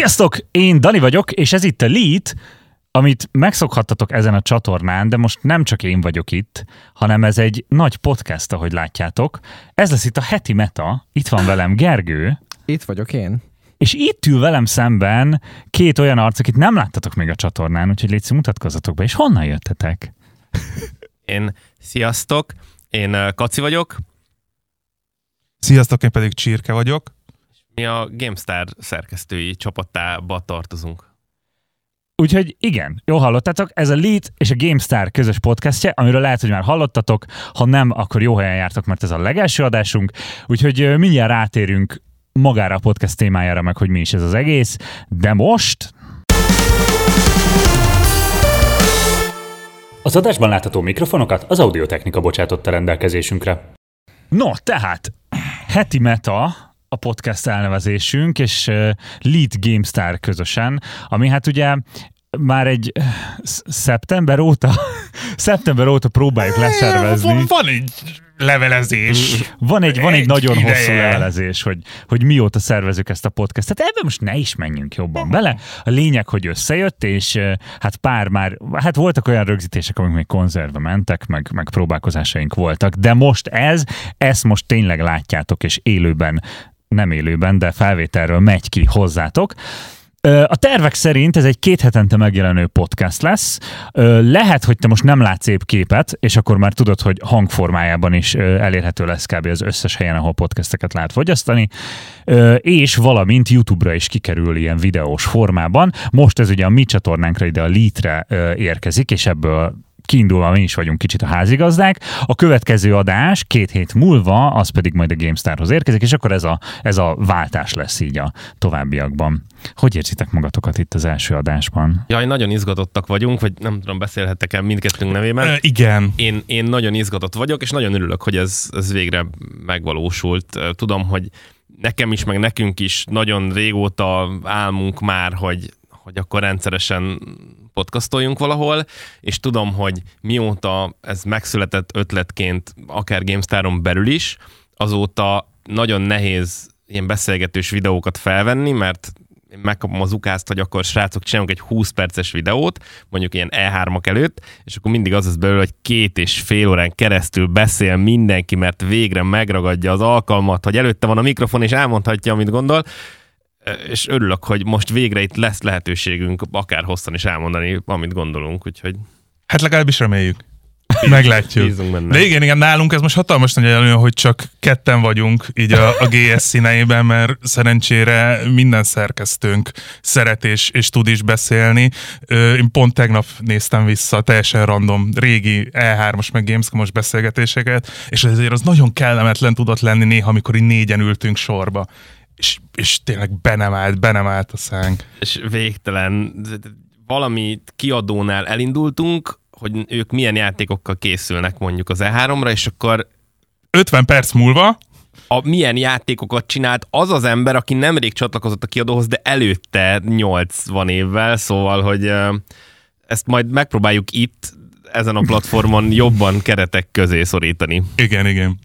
Sziasztok! Én Dani vagyok, és ez itt a Lead, amit megszokhattatok ezen a csatornán, de most nem csak én vagyok itt, hanem ez egy nagy podcast, ahogy látjátok. Ez lesz itt a heti meta. Itt van velem Gergő. Itt vagyok én. És itt ül velem szemben két olyan arc, akit nem láttatok még a csatornán, úgyhogy légy mutatkozzatok be, és honnan jöttetek? Én sziasztok, én Kaci vagyok. Sziasztok, én pedig Csirke vagyok. Mi a GameStar szerkesztői csapattába tartozunk. Úgyhogy igen, jó hallottátok, ez a Lead és a GameStar közös podcastje, amiről lehet, hogy már hallottatok, ha nem, akkor jó helyen jártok, mert ez a legelső adásunk, úgyhogy mindjárt rátérünk magára a podcast témájára, meg hogy mi is ez az egész, de most... Az adásban látható mikrofonokat az Audiotechnika bocsátotta rendelkezésünkre. No, tehát heti meta, a podcast elnevezésünk, és Lead GameStar közösen, ami hát ugye már egy szeptember óta, szeptember óta próbáljuk leszervezni. Van, egy levelezés. Van egy, van egy, egy nagyon ideje. hosszú levelezés, hogy, hogy mióta szervezük ezt a podcastet. Ebben most ne is menjünk jobban bele. A lényeg, hogy összejött, és hát pár már, hát voltak olyan rögzítések, amik még konzerve mentek, meg, meg próbálkozásaink voltak, de most ez, ezt most tényleg látjátok, és élőben nem élőben, de felvételről megy ki hozzátok. A tervek szerint ez egy két hetente megjelenő podcast lesz. Lehet, hogy te most nem látsz épp képet, és akkor már tudod, hogy hangformájában is elérhető lesz kb. az összes helyen, ahol podcasteket lehet fogyasztani, és valamint YouTube-ra is kikerül ilyen videós formában. Most ez ugye a mi csatornánkra ide a Litre érkezik, és ebből kiindulva mi is vagyunk kicsit a házigazdák. A következő adás két hét múlva, az pedig majd a GameStarhoz érkezik, és akkor ez a, ez a váltás lesz így a továbbiakban. Hogy érzitek magatokat itt az első adásban? Jaj, nagyon izgatottak vagyunk, vagy nem tudom, beszélhettek-e mindkettőnk nevében. E, igen. Én, én nagyon izgatott vagyok, és nagyon örülök, hogy ez, ez végre megvalósult. Tudom, hogy nekem is, meg nekünk is nagyon régóta álmunk már, hogy, hogy akkor rendszeresen podcastoljunk valahol, és tudom, hogy mióta ez megszületett ötletként, akár GameStaron belül is, azóta nagyon nehéz ilyen beszélgetős videókat felvenni, mert én megkapom az ukázt, hogy akkor srácok, csinálunk egy 20 perces videót, mondjuk ilyen E3-ak előtt, és akkor mindig az az belőle, hogy két és fél órán keresztül beszél mindenki, mert végre megragadja az alkalmat, hogy előtte van a mikrofon, és elmondhatja, amit gondol, és örülök, hogy most végre itt lesz lehetőségünk akár hosszan is elmondani, amit gondolunk, úgyhogy... Hát legalábbis reméljük. Meglátjuk. De igen, igen, nálunk ez most hatalmas nagy előny, hogy csak ketten vagyunk így a, a GS színeiben, mert szerencsére minden szerkesztőnk szeret és, és tud is beszélni. Én pont tegnap néztem vissza teljesen random régi E3-os meg Gamescom-os beszélgetéseket, és ezért az nagyon kellemetlen tudott lenni néha, amikor így négyen ültünk sorba és, és tényleg be nem állt, be nem állt a szánk. És végtelen, valami kiadónál elindultunk, hogy ők milyen játékokkal készülnek mondjuk az E3-ra, és akkor 50 perc múlva a milyen játékokat csinált az az ember, aki nemrég csatlakozott a kiadóhoz, de előtte 80 évvel, szóval, hogy ezt majd megpróbáljuk itt, ezen a platformon jobban keretek közé szorítani. Igen, igen.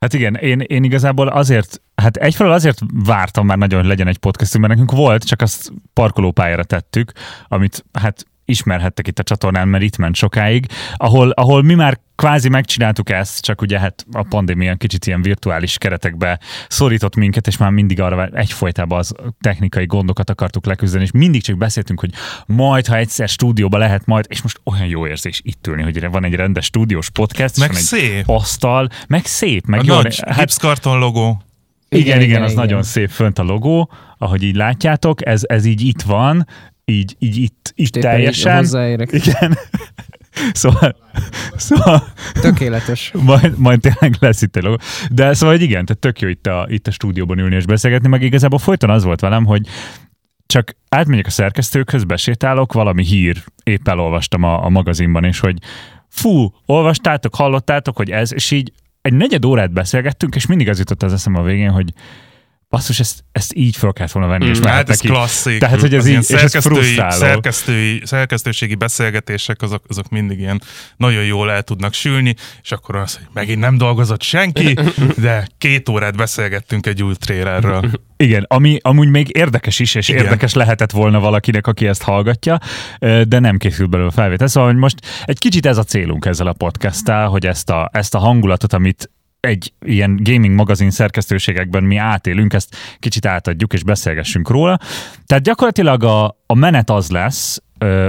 Hát igen, én, én igazából azért, hát egyfelől azért vártam már nagyon, hogy legyen egy podcastunk, mert nekünk volt, csak azt parkolópályára tettük, amit hát ismerhettek itt a csatornán, mert itt ment sokáig, ahol, ahol mi már kvázi megcsináltuk ezt, csak ugye hát a pandémia kicsit ilyen virtuális keretekbe szorított minket, és már mindig arra egyfolytában az technikai gondokat akartuk leküzdeni, és mindig csak beszéltünk, hogy majd, ha egyszer stúdióba lehet majd, és most olyan jó érzés itt ülni, hogy van egy rendes stúdiós podcast, meg és szép. egy asztal, meg szép, meg a jó. nagy hát, logó. Igen, igen, igen, az igen. nagyon szép fönt a logó, ahogy így látjátok, ez, ez így itt van, így, így itt, itt teljesen. Hozzáérek. Igen. Szóval, szóval... Tökéletes. Majd, majd tényleg lesz itt logó. De szóval, hogy igen, tehát tök jó itt a, itt a stúdióban ülni és beszélgetni, meg igazából folyton az volt velem, hogy csak átmegyek a szerkesztőkhöz, besétálok, valami hír, épp elolvastam a, a magazinban, és hogy fú, olvastátok, hallottátok, hogy ez, és így egy negyed órát beszélgettünk, és mindig az jutott az eszem a végén, hogy basszus, ezt, ezt így fel kellett volna venni, mm, és hát ez neki. klasszik. Tehát, hogy ez így, szerkesztői, ez szerkesztői, szerkesztőségi beszélgetések, azok, azok mindig ilyen nagyon jól el tudnak sülni, és akkor az, hogy megint nem dolgozott senki, de két órát beszélgettünk egy új trailerről. Igen, ami amúgy még érdekes is, és Igen. érdekes lehetett volna valakinek, aki ezt hallgatja, de nem készült belőle felvétel. Szóval hogy most egy kicsit ez a célunk ezzel a podcasttel, hogy ezt a, ezt a hangulatot, amit egy ilyen gaming magazin szerkesztőségekben mi átélünk, ezt kicsit átadjuk és beszélgessünk róla. Tehát gyakorlatilag a, a menet az lesz,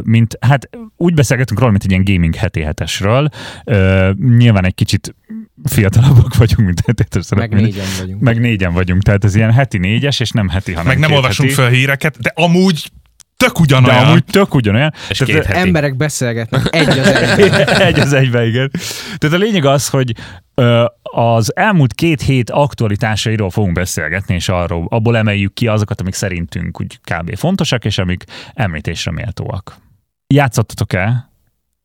mint, hát úgy beszélgetünk róla, mint egy ilyen gaming heti hetesről. Nyilván egy kicsit fiatalabbak vagyunk, mint heti Meg négyen vagyunk. Meg négyen vagyunk, tehát ez ilyen heti négyes, és nem heti, hanem Meg nem olvasunk fel híreket, de amúgy tök ugyanolyan. De amúgy tök ugyanolyan. És Tehát két emberek beszélgetnek egy az egyben. egy az egyben, igen. Tehát a lényeg az, hogy az elmúlt két hét aktualitásairól fogunk beszélgetni, és arról, abból emeljük ki azokat, amik szerintünk úgy kb. fontosak, és amik említésre méltóak. Játszottatok-e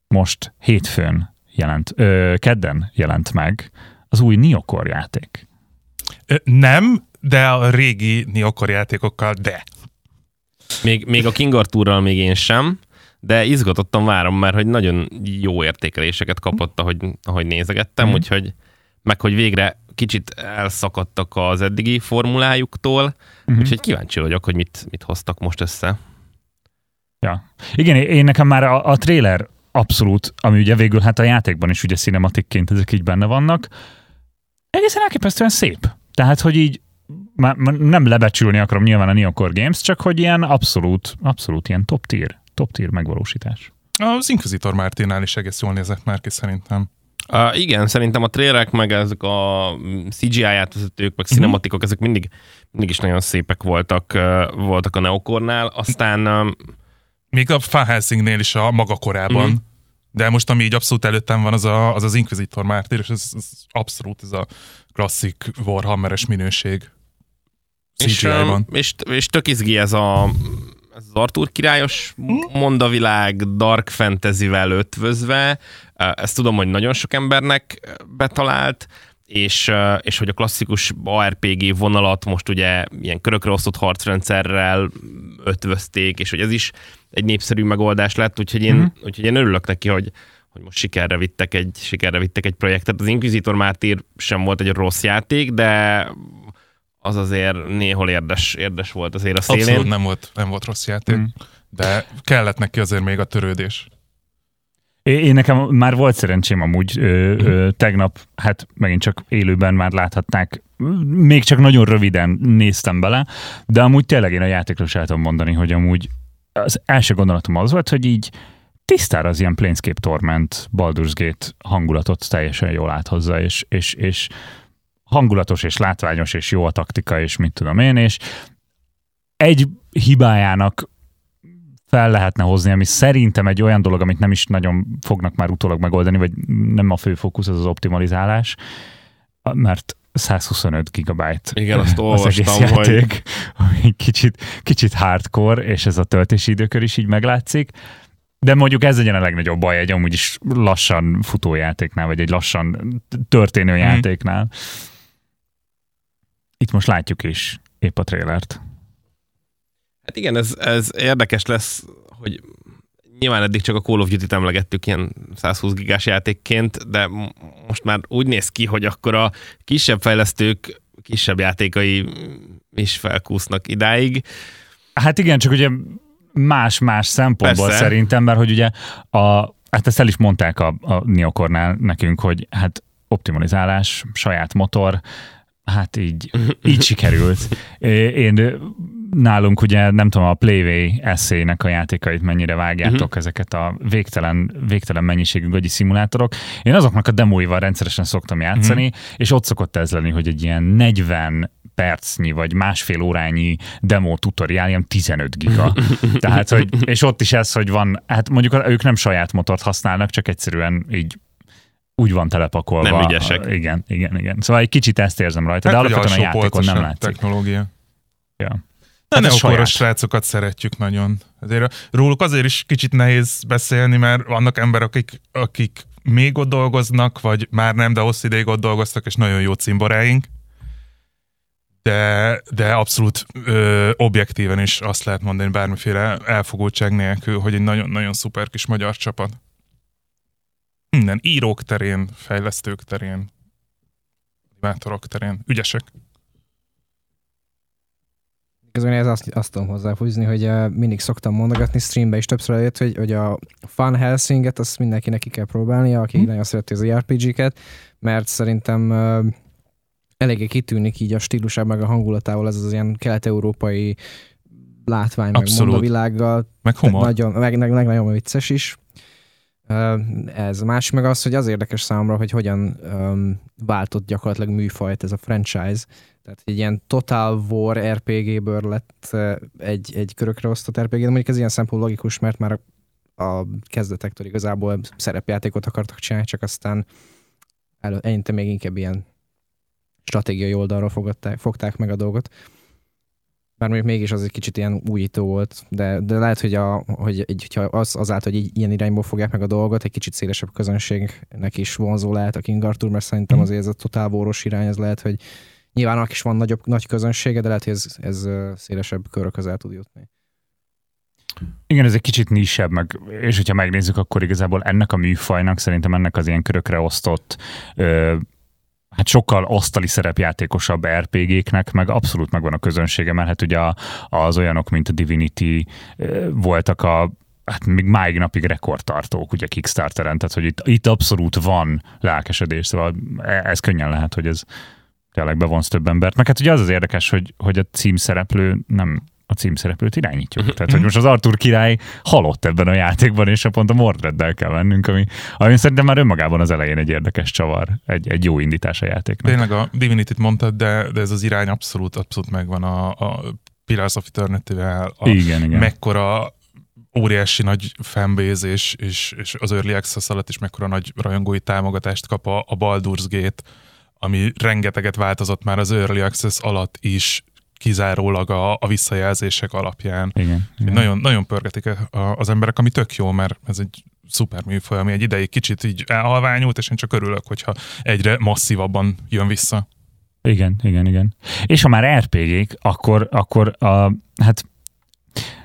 most hétfőn jelent, ö, kedden jelent meg az új Niokor játék? Nem, de a régi Niokor játékokkal de. Még, még a King Arthurral még én sem, de izgatottan várom, mert hogy nagyon jó értékeléseket kapott, ahogy, ahogy nézegettem, mm. úgyhogy meg hogy végre kicsit elszakadtak az eddigi formulájuktól, mm-hmm. úgyhogy kíváncsi vagyok, hogy mit, mit hoztak most össze. Ja. Igen, én nekem már a, a trailer abszolút, ami ugye végül hát a játékban is ugye cinematikként ezek így benne vannak, egészen elképesztően szép. Tehát, hogy így már nem lebecsülni akarom nyilván a Neocore Games, csak hogy ilyen abszolút, abszolút ilyen top tier, top tier megvalósítás. Az Inquisitor Márténál is egész jól nézett már ki szerintem. Uh, igen, szerintem a trailerek, meg ezek a CGI átvezetők, meg cinematikok, uh-huh. ezek mindig, mindig is nagyon szépek voltak, uh, voltak a Neokornál. Aztán... Uh, Még a Van Helsingnél is a maga korában. Uh-huh. De most, ami így abszolút előttem van, az a, az, az Inquisitor Mártér, és ez, ez abszolút ez a klasszik Warhammeres minőség. És, um, és, és tök izgi ez a ez az Arthur királyos mondavilág dark fantasy-vel ötvözve. Ezt tudom, hogy nagyon sok embernek betalált, és, és hogy a klasszikus ARPG vonalat most ugye ilyen körökre osztott harcrendszerrel ötvözték, és hogy ez is egy népszerű megoldás lett, úgyhogy én, mm-hmm. úgyhogy én örülök neki, hogy, hogy most sikerre vittek egy, sikerre vittek egy projektet. Az Inquisitor Mártír sem volt egy rossz játék, de az azért néhol érdes, érdes volt azért a szélén. Abszolút nem volt, nem volt rossz játék, mm. de kellett neki azért még a törődés. Én nekem már volt szerencsém amúgy ö, ö, tegnap, hát megint csak élőben már láthatták, még csak nagyon röviden néztem bele, de amúgy tényleg én a játékról sem tudom mondani, hogy amúgy az első gondolatom az volt, hogy így tisztára az ilyen Planescape Torment, Baldur's Gate hangulatot teljesen jól áthozza, és, és, és hangulatos és látványos és jó a taktika, és mit tudom én, és egy hibájának fel lehetne hozni, ami szerintem egy olyan dolog, amit nem is nagyon fognak már utólag megoldani, vagy nem a fő fókusz, az az optimalizálás, mert 125 gigabyte Igen, azt az egész játék, ami kicsit, kicsit hardcore, és ez a töltési időkör is így meglátszik. De mondjuk ez legyen a legnagyobb baj egy amúgy is lassan futó játéknál, vagy egy lassan történő mm. játéknál. Itt most látjuk is épp a trélert. Hát igen, ez, ez érdekes lesz, hogy nyilván eddig csak a Call of Duty-t emlegettük ilyen 120 gigás játékként, de most már úgy néz ki, hogy akkor a kisebb fejlesztők kisebb játékai is felkúsznak idáig. Hát igen, csak ugye más-más szempontból Persze. szerintem, mert hogy ugye a, hát ezt el is mondták a, a Neokornál nekünk, hogy hát optimalizálás, saját motor, hát így, így sikerült. Én nálunk ugye nem tudom, a Playway eszének a játékait mennyire vágjátok uh-huh. ezeket a végtelen, végtelen mennyiségű gagyi szimulátorok. Én azoknak a demóival rendszeresen szoktam játszani, uh-huh. és ott szokott ez lenni, hogy egy ilyen 40 percnyi vagy másfél órányi demo tutoriál, ilyen 15 giga. Tehát, hogy, és ott is ez, hogy van, hát mondjuk ők nem saját motort használnak, csak egyszerűen így úgy van telepakolva. Nem ügyesek. Igen, igen, igen. Szóval egy kicsit ezt érzem rajta, hát, de alapvetően a játékon nem látszik. Technológia. Ja. Na, hát ne a srácokat szeretjük nagyon. Azért róluk azért is kicsit nehéz beszélni, mert vannak emberek, akik, akik még ott dolgoznak, vagy már nem, de hosszú ideig ott dolgoztak, és nagyon jó cimboráink. de, de abszolút ö, objektíven is azt lehet mondani bármiféle elfogultság nélkül, hogy egy nagyon-nagyon szuper kis magyar csapat. Minden írók terén, fejlesztők terén, animátorok terén, ügyesek. Igazából ez azt, azt tudom hozzáfűzni, hogy uh, mindig szoktam mondogatni, streambe is többször eljött, hogy, hogy a Fun Helsinget azt mindenkinek ki kell próbálnia, aki hmm. nagyon szereti az RPG-ket, mert szerintem uh, eléggé kitűnik így a stílusában, meg a hangulatával ez az ilyen kelet-európai látvány, Abszolút. meg világgal. Meg humor. Nagyon, meg, meg, meg nagyon vicces is. Ez. Más meg az, hogy az érdekes számomra, hogy hogyan um, váltott gyakorlatilag műfajt ez a franchise. Tehát egy ilyen Total War RPG-ből lett egy, egy körökre osztott RPG, de mondjuk ez ilyen szempont logikus, mert már a kezdetektől igazából szerepjátékot akartak csinálni, csak aztán elő, még inkább ilyen stratégiai oldalról fogadták, fogták meg a dolgot. Bár mondjuk mégis az egy kicsit ilyen újító volt, de, de lehet, hogy, a, hogy egy, hogyha az, azáltal, hogy így, ilyen irányból fogják meg a dolgot, egy kicsit szélesebb közönségnek is vonzó lehet a King Arthur, mert szerintem mhm. azért ez a totálvóros irány, ez lehet, hogy nyilván annak is van nagyobb, nagy közönsége, de lehet, hogy ez, ez szélesebb körök el tud jutni. Igen, ez egy kicsit nisebb, meg, és hogyha megnézzük, akkor igazából ennek a műfajnak, szerintem ennek az ilyen körökre osztott ö, hát sokkal asztali szerepjátékosabb RPG-knek, meg abszolút megvan a közönsége, mert hát ugye az olyanok, mint a Divinity voltak a hát még máig napig rekordtartók ugye Kickstarteren, tehát hogy itt, itt abszolút van lelkesedés, szóval e, ez könnyen lehet, hogy ez tényleg bevonsz több embert. Meg hát ugye az az érdekes, hogy, hogy a címszereplő nem a címszereplőt irányítjuk. Tehát, hogy most az Artur király halott ebben a játékban, és a pont a Mordreddel kell vennünk, ami, ami szerintem már önmagában az elején egy érdekes csavar, egy, egy jó indítás a játéknak. Tényleg a Divinity-t mondtad, de, de ez az irány abszolút, abszolút megvan a, a Pillars of Eternity-vel, a igen, igen. mekkora óriási nagy fanbase és, és, és az Early Access alatt is mekkora nagy rajongói támogatást kap a, a Baldur's Gate, ami rengeteget változott már az Early Access alatt is, kizárólag a, a visszajelzések alapján. Igen, igen. Nagyon, nagyon pörgetik az emberek, ami tök jó, mert ez egy szuper műfaj, ami egy ideig kicsit így elhalványult, és én csak örülök, hogyha egyre masszívabban jön vissza. Igen, igen, igen. És ha már RPG-k, akkor, akkor a, hát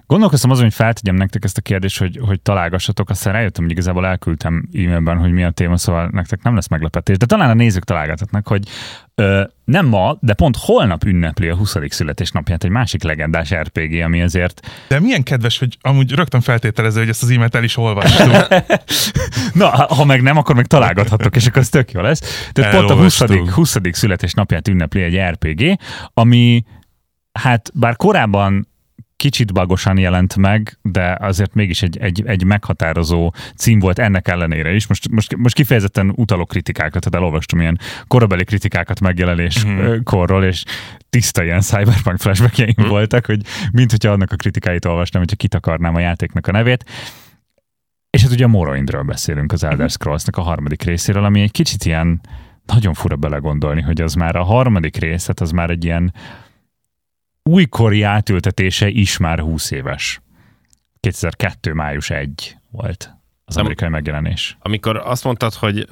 Gondolkoztam azon, hogy feltegyem nektek ezt a kérdést, hogy, hogy találgassatok, aztán rájöttem, hogy igazából elküldtem e-mailben, hogy mi a téma, szóval nektek nem lesz meglepetés. De talán a nézők találgathatnak, hogy ö, nem ma, de pont holnap ünnepli a 20. születésnapját egy másik legendás RPG, ami azért... De milyen kedves, hogy amúgy rögtön feltételező, hogy ezt az e-mailt el is olvastuk. Na, ha meg nem, akkor meg találgathatok, és akkor ez tök jó lesz. Tehát pont a 20. 20. születésnapját ünnepli egy RPG, ami hát bár korábban kicsit bagosan jelent meg, de azért mégis egy, egy, egy meghatározó cím volt ennek ellenére is. Most, most, most kifejezetten utalok kritikákat, tehát elolvastam ilyen korabeli kritikákat megjelenéskorról, mhm. és tiszta ilyen cyberpunk flashbackjeim mm. voltak, hogy mint hogyha annak a kritikáit olvastam, hogyha kitakarnám a játéknak a nevét. És hát ugye a Morrowindről beszélünk, az Elder mhm. Scrolls-nak a harmadik részéről, ami egy kicsit ilyen nagyon fura belegondolni, hogy az már a harmadik rész, hát az már egy ilyen újkori átültetése is már 20 éves. 2002. május 1 volt az amerikai megjelenés. Amikor azt mondtad, hogy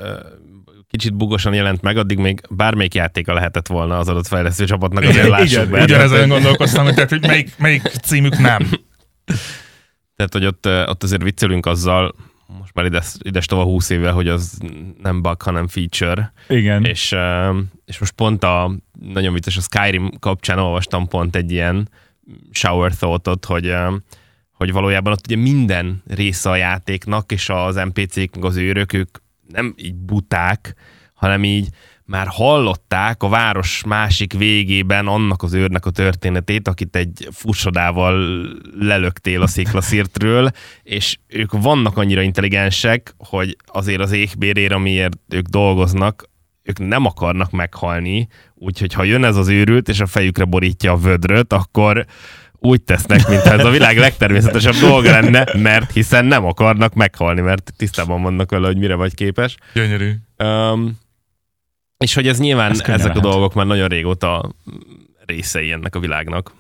kicsit bugosan jelent meg, addig még bármelyik játéka lehetett volna az adott fejlesztő csapatnak, azért lássuk be. Ugyanezen gondolkoztam, hogy, tehát, hogy melyik, melyik címük nem. Tehát, hogy ott, ott azért viccelünk azzal, most már ides, ides tova 20 éve, hogy az nem bug, hanem feature. Igen. És, és most pont a nagyon vicces, a Skyrim kapcsán olvastam pont egy ilyen shower thoughtot, hogy, hogy valójában ott ugye minden része a játéknak, és az NPC-k, az őrök, ők nem így buták, hanem így már hallották a város másik végében annak az őrnek a történetét, akit egy fussodával lelöktél a sziklaszírtről, és ők vannak annyira intelligensek, hogy azért az éhbérére, amiért ők dolgoznak, ők nem akarnak meghalni, úgyhogy ha jön ez az őrült, és a fejükre borítja a vödröt, akkor úgy tesznek, mintha ez a világ legtermészetesebb dolga lenne, mert hiszen nem akarnak meghalni, mert tisztában vannak vele, hogy mire vagy képes. Gyönyörű. Um, és hogy ez nyilván ez ezek lehet. a dolgok már nagyon régóta részei ennek a világnak.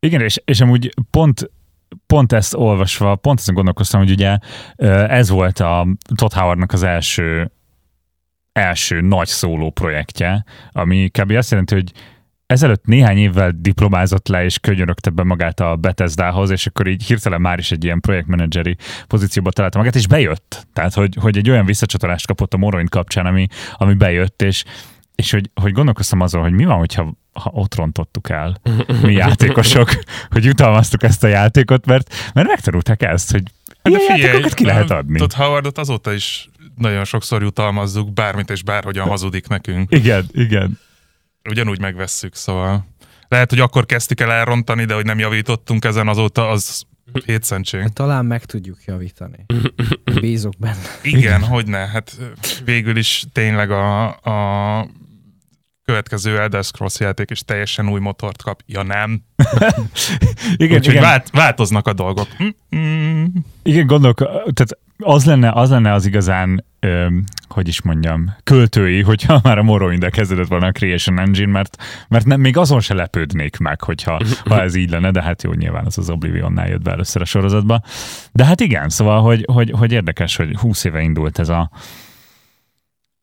Igen, és, és amúgy pont pont ezt olvasva, pont ezen gondolkoztam, hogy ugye ez volt a Todd Howardnak az első első nagy szóló projektje, ami kb. azt jelenti, hogy ezelőtt néhány évvel diplomázott le, és könyörögte be magát a Bethesdához, és akkor így hirtelen már is egy ilyen projektmenedzseri pozícióba találta magát, és bejött. Tehát, hogy, hogy egy olyan visszacsatolást kapott a Morrowind kapcsán, ami, ami bejött, és, és hogy, hogy gondolkoztam azon, hogy mi van, hogyha ha ott rontottuk el, mi játékosok, hogy jutalmaztuk ezt a játékot, mert, mert megtanulták ezt, hogy hát ilyen játékokat ki lehet adni. Todd Howardot azóta is nagyon sokszor jutalmazzuk, bármit és bárhogyan hazudik nekünk. Igen, igen. Ugyanúgy megvesszük, szóval lehet, hogy akkor kezdtük el elrontani, de hogy nem javítottunk ezen azóta, az hétszentség. Talán meg tudjuk javítani. Bízok benne. Igen, hogy ne. Hát végül is tényleg a, a következő Elder Scrolls játék is teljesen új motort kap. Ja nem. igen, Úgyhogy igen. Vált, változnak a dolgok. Mm-mm. Igen, gondolok, tehát az lenne, az lenne az igazán, öm, hogy is mondjam, költői, hogyha már a morrowind kezdődött volna a Creation Engine, mert, mert nem, még azon se lepődnék meg, hogyha ha ez így lenne, de hát jó, nyilván az az Oblivion-nál jött be először a sorozatba. De hát igen, szóval, hogy, hogy, hogy érdekes, hogy 20 éve indult ez a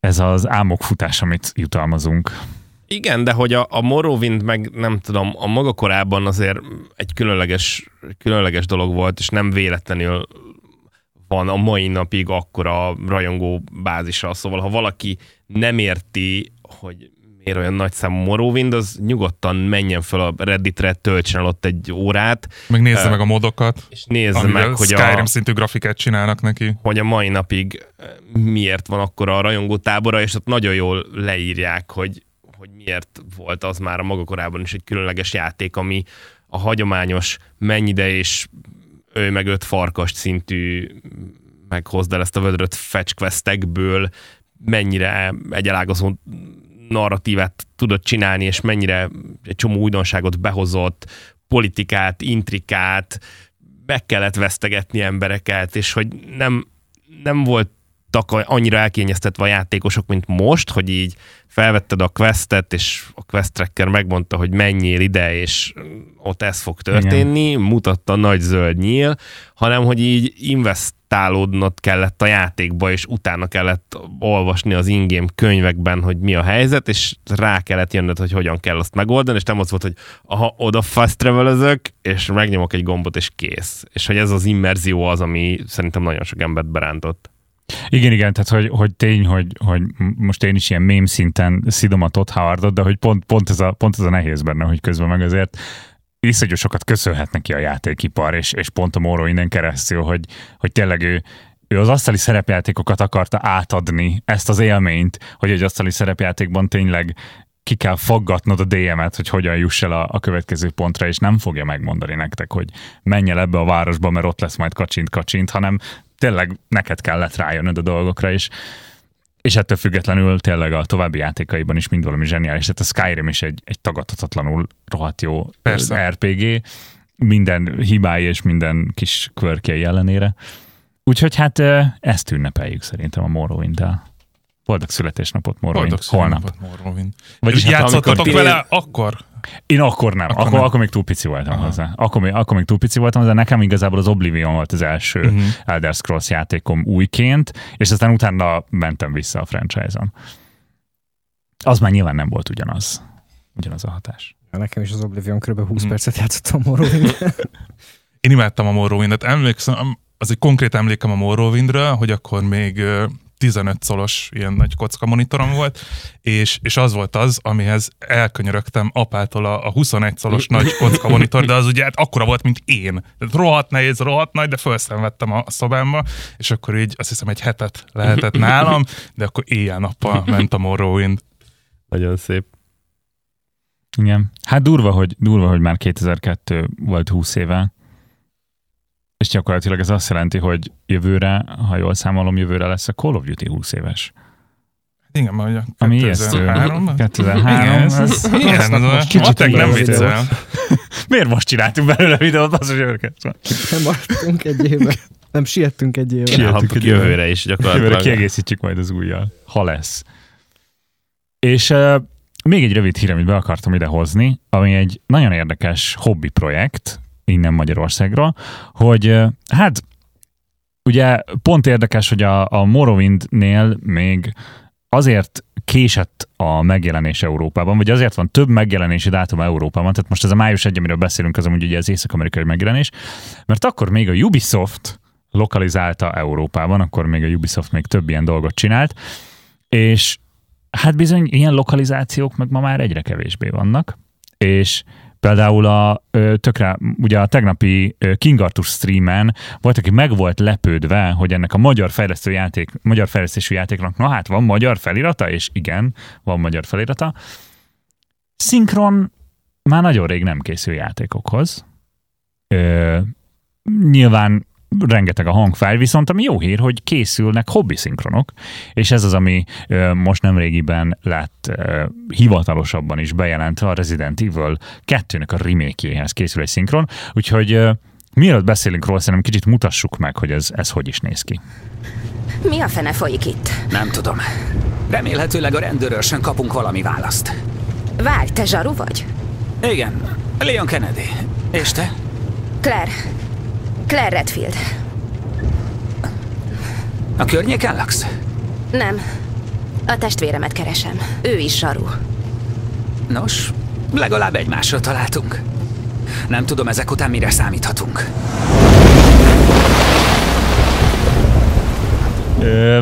ez az álmokfutás, amit jutalmazunk. Igen, de hogy a, a Morrowind meg nem tudom, a maga korában azért egy különleges, különleges dolog volt, és nem véletlenül van a mai napig akkora rajongó bázisa. Szóval ha valaki nem érti, hogy miért olyan nagy számú Morrowind, az nyugodtan menjen fel a Redditre, töltsen el ott egy órát. Meg nézze uh, meg a modokat. És nézze meg, hogy Skyrim a, szintű grafikát csinálnak neki. Hogy a mai napig miért van akkor a rajongó tábora, és ott nagyon jól leírják, hogy, hogy miért volt az már a maga korában is egy különleges játék, ami a hagyományos mennyide és ő meg öt farkast szintű meg hozd el ezt a vödröt fetch questekből, mennyire egy elágazó narratívát tudott csinálni, és mennyire egy csomó újdonságot behozott, politikát, intrikát, meg kellett vesztegetni embereket, és hogy nem, nem voltak annyira elkényeztetve a játékosok, mint most, hogy így felvetted a questet, és a quest tracker megmondta, hogy menjél ide, és ott ez fog történni, Igen. mutatta nagy zöld nyíl, hanem hogy így investálódnod kellett a játékba, és utána kellett olvasni az ingame könyvekben, hogy mi a helyzet, és rá kellett jönnöd, hogy hogyan kell azt megoldani, és nem az volt, hogy aha, oda fast travel és megnyomok egy gombot, és kész. És hogy ez az immerzió az, ami szerintem nagyon sok embert berántott. Igen, igen, tehát hogy, hogy tény, hogy, hogy most én is ilyen mém szinten szidom a Todd Howardot, de hogy pont, pont, ez a, pont ez a nehéz benne, hogy közben meg azért iszonyú sokat köszönhet neki a játékipar, és, és pont a Morrow innen keresztül, hogy, hogy tényleg ő, ő az asztali szerepjátékokat akarta átadni, ezt az élményt, hogy egy asztali szerepjátékban tényleg ki kell faggatnod a DM-et, hogy hogyan juss el a, a következő pontra, és nem fogja megmondani nektek, hogy menj el ebbe a városba, mert ott lesz majd kacsint-kacsint, hanem tényleg neked kellett rájönnöd a dolgokra, és, és ettől függetlenül tényleg a további játékaiban is mind valami zseniális. Tehát a Skyrim is egy, egy tagadhatatlanul rohadt jó Persze. RPG, minden hibái és minden kis kvörkjei ellenére. Úgyhogy hát ezt ünnepeljük szerintem a Morrowind-del. Boldog születésnapot Morrowind. Boldog holnap. Morrowind. Vagyis hát, játszottatok vele akkor? Én akkor nem. Akkor, akkor, nem. akkor még túl pici voltam Aha. hozzá. Akkor még, akkor még túl pici voltam hozzá. Nekem igazából az Oblivion volt az első uh-huh. Elder Scrolls játékom újként, és aztán utána mentem vissza a franchise-on. Az már nyilván nem volt ugyanaz. Ugyanaz a hatás. Nekem is az Oblivion kb. 20 uh-huh. percet játszottam Morrowind. Én imádtam a Morrowind-et. Emlékszem, az egy konkrét emlékem a Morrowindről, hogy akkor még 15 szolos ilyen nagy kocka monitorom volt, és, és az volt az, amihez elkönyörögtem apától a, a 21 szolos nagy kocka monitor, de az ugye hát akkora volt, mint én. Tehát rohadt nehéz, rohadt nagy, de felszenvedtem a szobámba, és akkor így azt hiszem egy hetet lehetett nálam, de akkor éjjel-nappal ment a Morrowind. Nagyon szép. Igen. Hát durva, hogy, durva, hogy már 2002 volt 20 éve, és gyakorlatilag ez azt jelenti, hogy jövőre, ha jól számolom, jövőre lesz a Call of Duty 20 éves. Igen, majd a 2003 2003 Igen, ez, ez, igen, ez, ez kicsit nem viccel. Miért most csináltunk belőle videót, az őket? Nem maradtunk egy éve. Nem, siettünk egy éve. Siettünk egy jövőre is gyakorlatilag. Jövőre kiegészítjük majd az újjal, ha lesz. És uh, még egy rövid hír, amit be akartam ide hozni, ami egy nagyon érdekes hobbi projekt, innen Magyarországra, hogy hát ugye pont érdekes, hogy a, a Morrowind-nél még azért késett a megjelenés Európában, vagy azért van több megjelenési dátum Európában, tehát most ez a május 1, amiről beszélünk, az amúgy ugye az észak-amerikai megjelenés, mert akkor még a Ubisoft lokalizálta Európában, akkor még a Ubisoft még több ilyen dolgot csinált, és hát bizony ilyen lokalizációk meg ma már egyre kevésbé vannak, és Például a tökre, ugye a tegnapi King Arthur streamen volt, aki meg volt lepődve, hogy ennek a magyar fejlesztő játék, magyar fejlesztésű játéknak, na hát van magyar felirata, és igen, van magyar felirata. Szinkron már nagyon rég nem készül játékokhoz. Ö, nyilván rengeteg a hangfájl, viszont ami jó hír, hogy készülnek hobbi szinkronok, és ez az, ami most nem régiben lett hivatalosabban is bejelentve a Resident Evil 2-nek a remake készül egy szinkron, úgyhogy mielőtt beszélünk róla, szerintem kicsit mutassuk meg, hogy ez, ez hogy is néz ki. Mi a fene folyik itt? Nem tudom. Remélhetőleg a rendőrösen kapunk valami választ. Várj, te zsaru vagy? Igen, Leon Kennedy. És te? Claire, Claire Redfield. A környéken laksz? Nem. A testvéremet keresem. Ő is saru. Nos, legalább egymásra találtunk. Nem tudom ezek után mire számíthatunk.